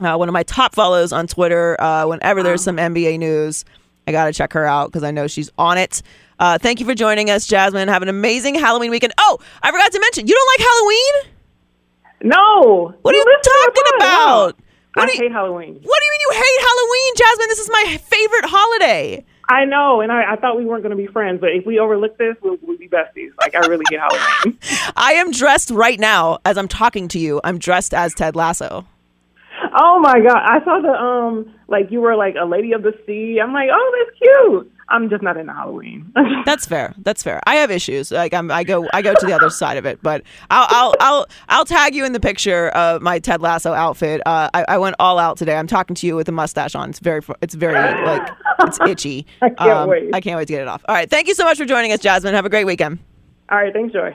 Uh, one of my top follows on Twitter. Uh, whenever there's some NBA news, I got to check her out because I know she's on it. Uh, thank you for joining us, Jasmine. Have an amazing Halloween weekend. Oh, I forgot to mention, you don't like Halloween? No. What are you talking about? I hate Halloween. What do you mean you hate Halloween, Jasmine? This is my favorite holiday. I know, and I, I thought we weren't going to be friends, but if we overlook this, we'll, we'll be besties. Like, I really hate Halloween. I am dressed right now as I'm talking to you. I'm dressed as Ted Lasso. Oh my god! I saw the um, like you were like a lady of the sea. I'm like, oh, that's cute. I'm just not into Halloween. That's fair. That's fair. I have issues. Like I'm, I go, I go to the other side of it. But I'll, I'll, I'll, I'll tag you in the picture of my Ted Lasso outfit. Uh, I, I went all out today. I'm talking to you with a mustache on. It's very, it's very like, it's itchy. I can't wait. I can't wait to get it off. All right. Thank you so much for joining us, Jasmine. Have a great weekend. All right, thanks, Joy.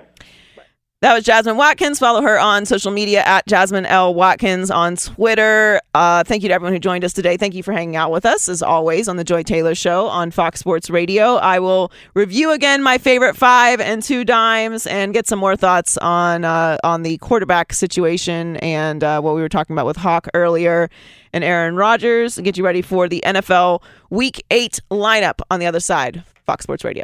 That was Jasmine Watkins. Follow her on social media at Jasmine L. Watkins on Twitter. Uh, thank you to everyone who joined us today. Thank you for hanging out with us, as always, on The Joy Taylor Show on Fox Sports Radio. I will review again my favorite five and two dimes and get some more thoughts on, uh, on the quarterback situation and uh, what we were talking about with Hawk earlier and Aaron Rodgers. Get you ready for the NFL Week 8 lineup on the other side. Fox Sports Radio.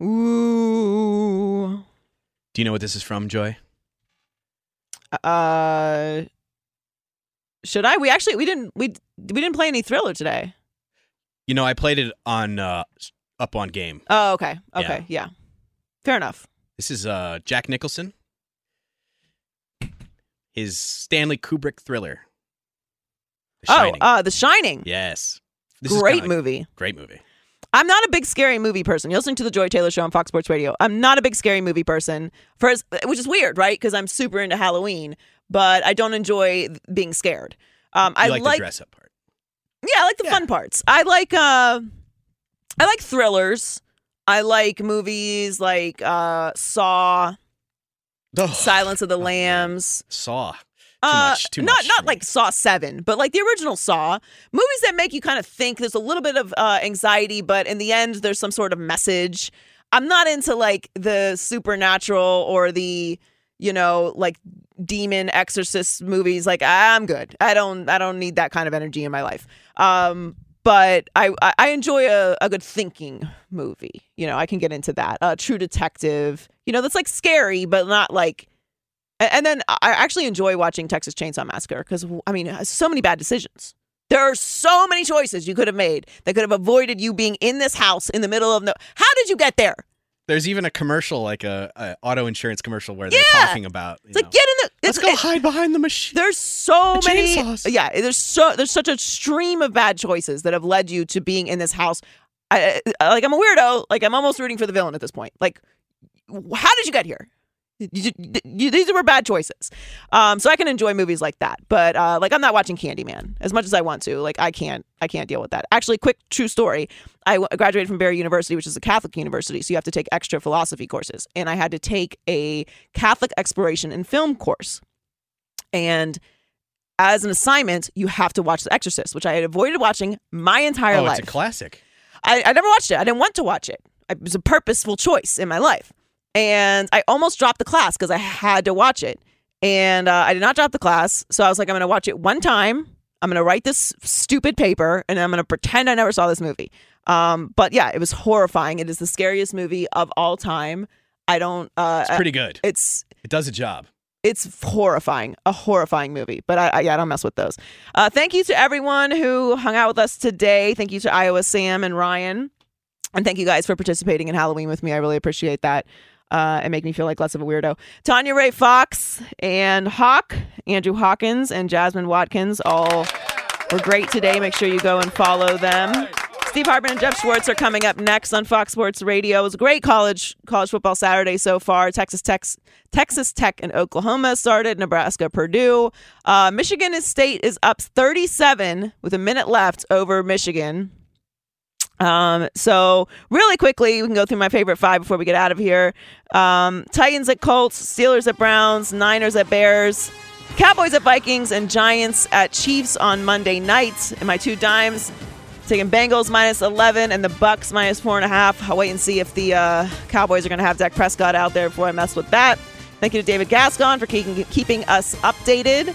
Ooh. Do you know what this is from, Joy? Uh, should I? We actually we didn't we we didn't play any thriller today. You know, I played it on uh, up on game. Oh, okay, okay, yeah, fair enough. This is uh, Jack Nicholson. His Stanley Kubrick thriller. The oh, Shining. uh, The Shining. yes. This is Great movie. Great movie. I'm not a big scary movie person. You're listening to the Joy Taylor Show on Fox Sports Radio. I'm not a big scary movie person, first, which is weird, right? Because I'm super into Halloween, but I don't enjoy being scared. Um, I like, like, the dress up part. yeah, I like the fun parts. I like uh, I like thrillers. I like movies like uh, Saw, Silence of the Lambs. Saw. Too Uh, much. Too not much. not like Saw Seven, but like the original Saw movies that make you kind of think. There's a little bit of uh, anxiety, but in the end, there's some sort of message. I'm not into like the supernatural or the you know, like demon exorcist movies. Like I'm good. I don't I don't need that kind of energy in my life. Um, but I I I enjoy a, a good thinking movie. You know, I can get into that. Uh, True Detective. You know, that's like scary, but not like. And then I actually enjoy watching Texas Chainsaw Massacre because I mean, so many bad decisions. There are so many choices you could have made that could have avoided you being in this house in the middle of no. How did you get there? There's even a commercial, like a, a auto insurance commercial, where they're Yeah. talking about. It's like get in the. Let's go it- hide behind the machine. There's so The many. chainsaws. Yeah, there's so there's such a stream of bad choices that have led you to being in this house. I, I- like I'm a weirdo. Like I'm almost rooting for the villain at this point. Like, how did you get here? These were bad choices. Um, so I can enjoy movies like that, but uh, like I'm not watching Candyman as much as I want to. Like I can't, I can't deal with that. Actually, quick true story. I graduated from Barry University, which is a Catholic university, so you have to take extra philosophy courses, and I had to take a Catholic exploration and film course. And as an assignment, you have to watch The Exorcist, which I had avoided watching my entire oh, life. it's a classic. I, I never watched it. I didn't want to watch it. It was a purposeful choice in my life. And I almost dropped the class because I had to watch it. And uh, I did not drop the class. So I was like, I'm going to watch it one time. I'm going to write this stupid paper and I'm going to pretend I never saw this movie. Um, but yeah, it was horrifying. It is the scariest movie of all time. I don't. Uh, It's pretty good. It's It does a job. it's horrifying, a horrifying movie. But I, I, yeah, I don't mess with those. Uh, thank you to everyone who hung out with us today. Thank you to Iowa Sam and Ryan, and thank you guys for participating in Halloween with me. I really appreciate that. Uh, and make me feel like less of a weirdo. Tanya Ray Fox and Hawk, Andrew Hawkins, and Jasmine Watkins all were great today. Make sure you go and follow them. Steve Hartman and Jeff Schwartz are coming up next on Fox Sports Radio. It was a great college college football Saturday so far. Texas Tech, Texas Tech, and Oklahoma started. Nebraska, Purdue, uh, Michigan State is up 37 with a minute left over Michigan. Um, so really quickly, we can go through my favorite five before we get out of here. Um, Titans at Colts, Steelers at Browns, Niners at Bears, Cowboys at Vikings, and Giants at Chiefs on Monday night. And my two dimes, taking Bengals minus 11 and the Bucks minus four and a half. I'll wait and see if the uh, Cowboys are going to have Dak Prescott out there before I mess with that. Thank you to David Gascon for keeping, keeping us updated.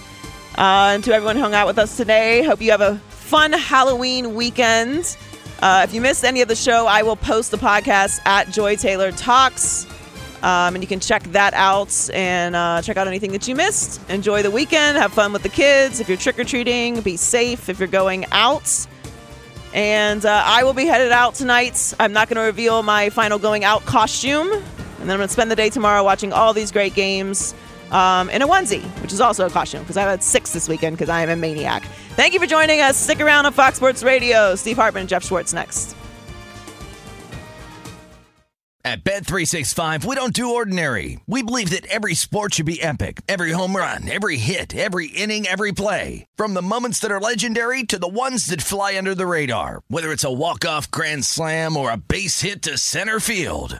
Uh, and to everyone who hung out with us today, hope you have a fun Halloween weekend. Uh, if you missed any of the show, I will post the podcast at Joy Taylor Talks. Um, and you can check that out and uh, check out anything that you missed. Enjoy the weekend. Have fun with the kids. If you're trick or treating, be safe if you're going out. And uh, I will be headed out tonight. I'm not going to reveal my final going out costume. And then I'm going to spend the day tomorrow watching all these great games um, in a onesie, which is also a costume because I've had six this weekend because I am a maniac. Thank you for joining us. Stick around on Fox Sports Radio. Steve Hartman and Jeff Schwartz next. At Bet365, we don't do ordinary. We believe that every sport should be epic. Every home run, every hit, every inning, every play. From the moments that are legendary to the ones that fly under the radar. Whether it's a walk-off grand slam or a base hit to center field.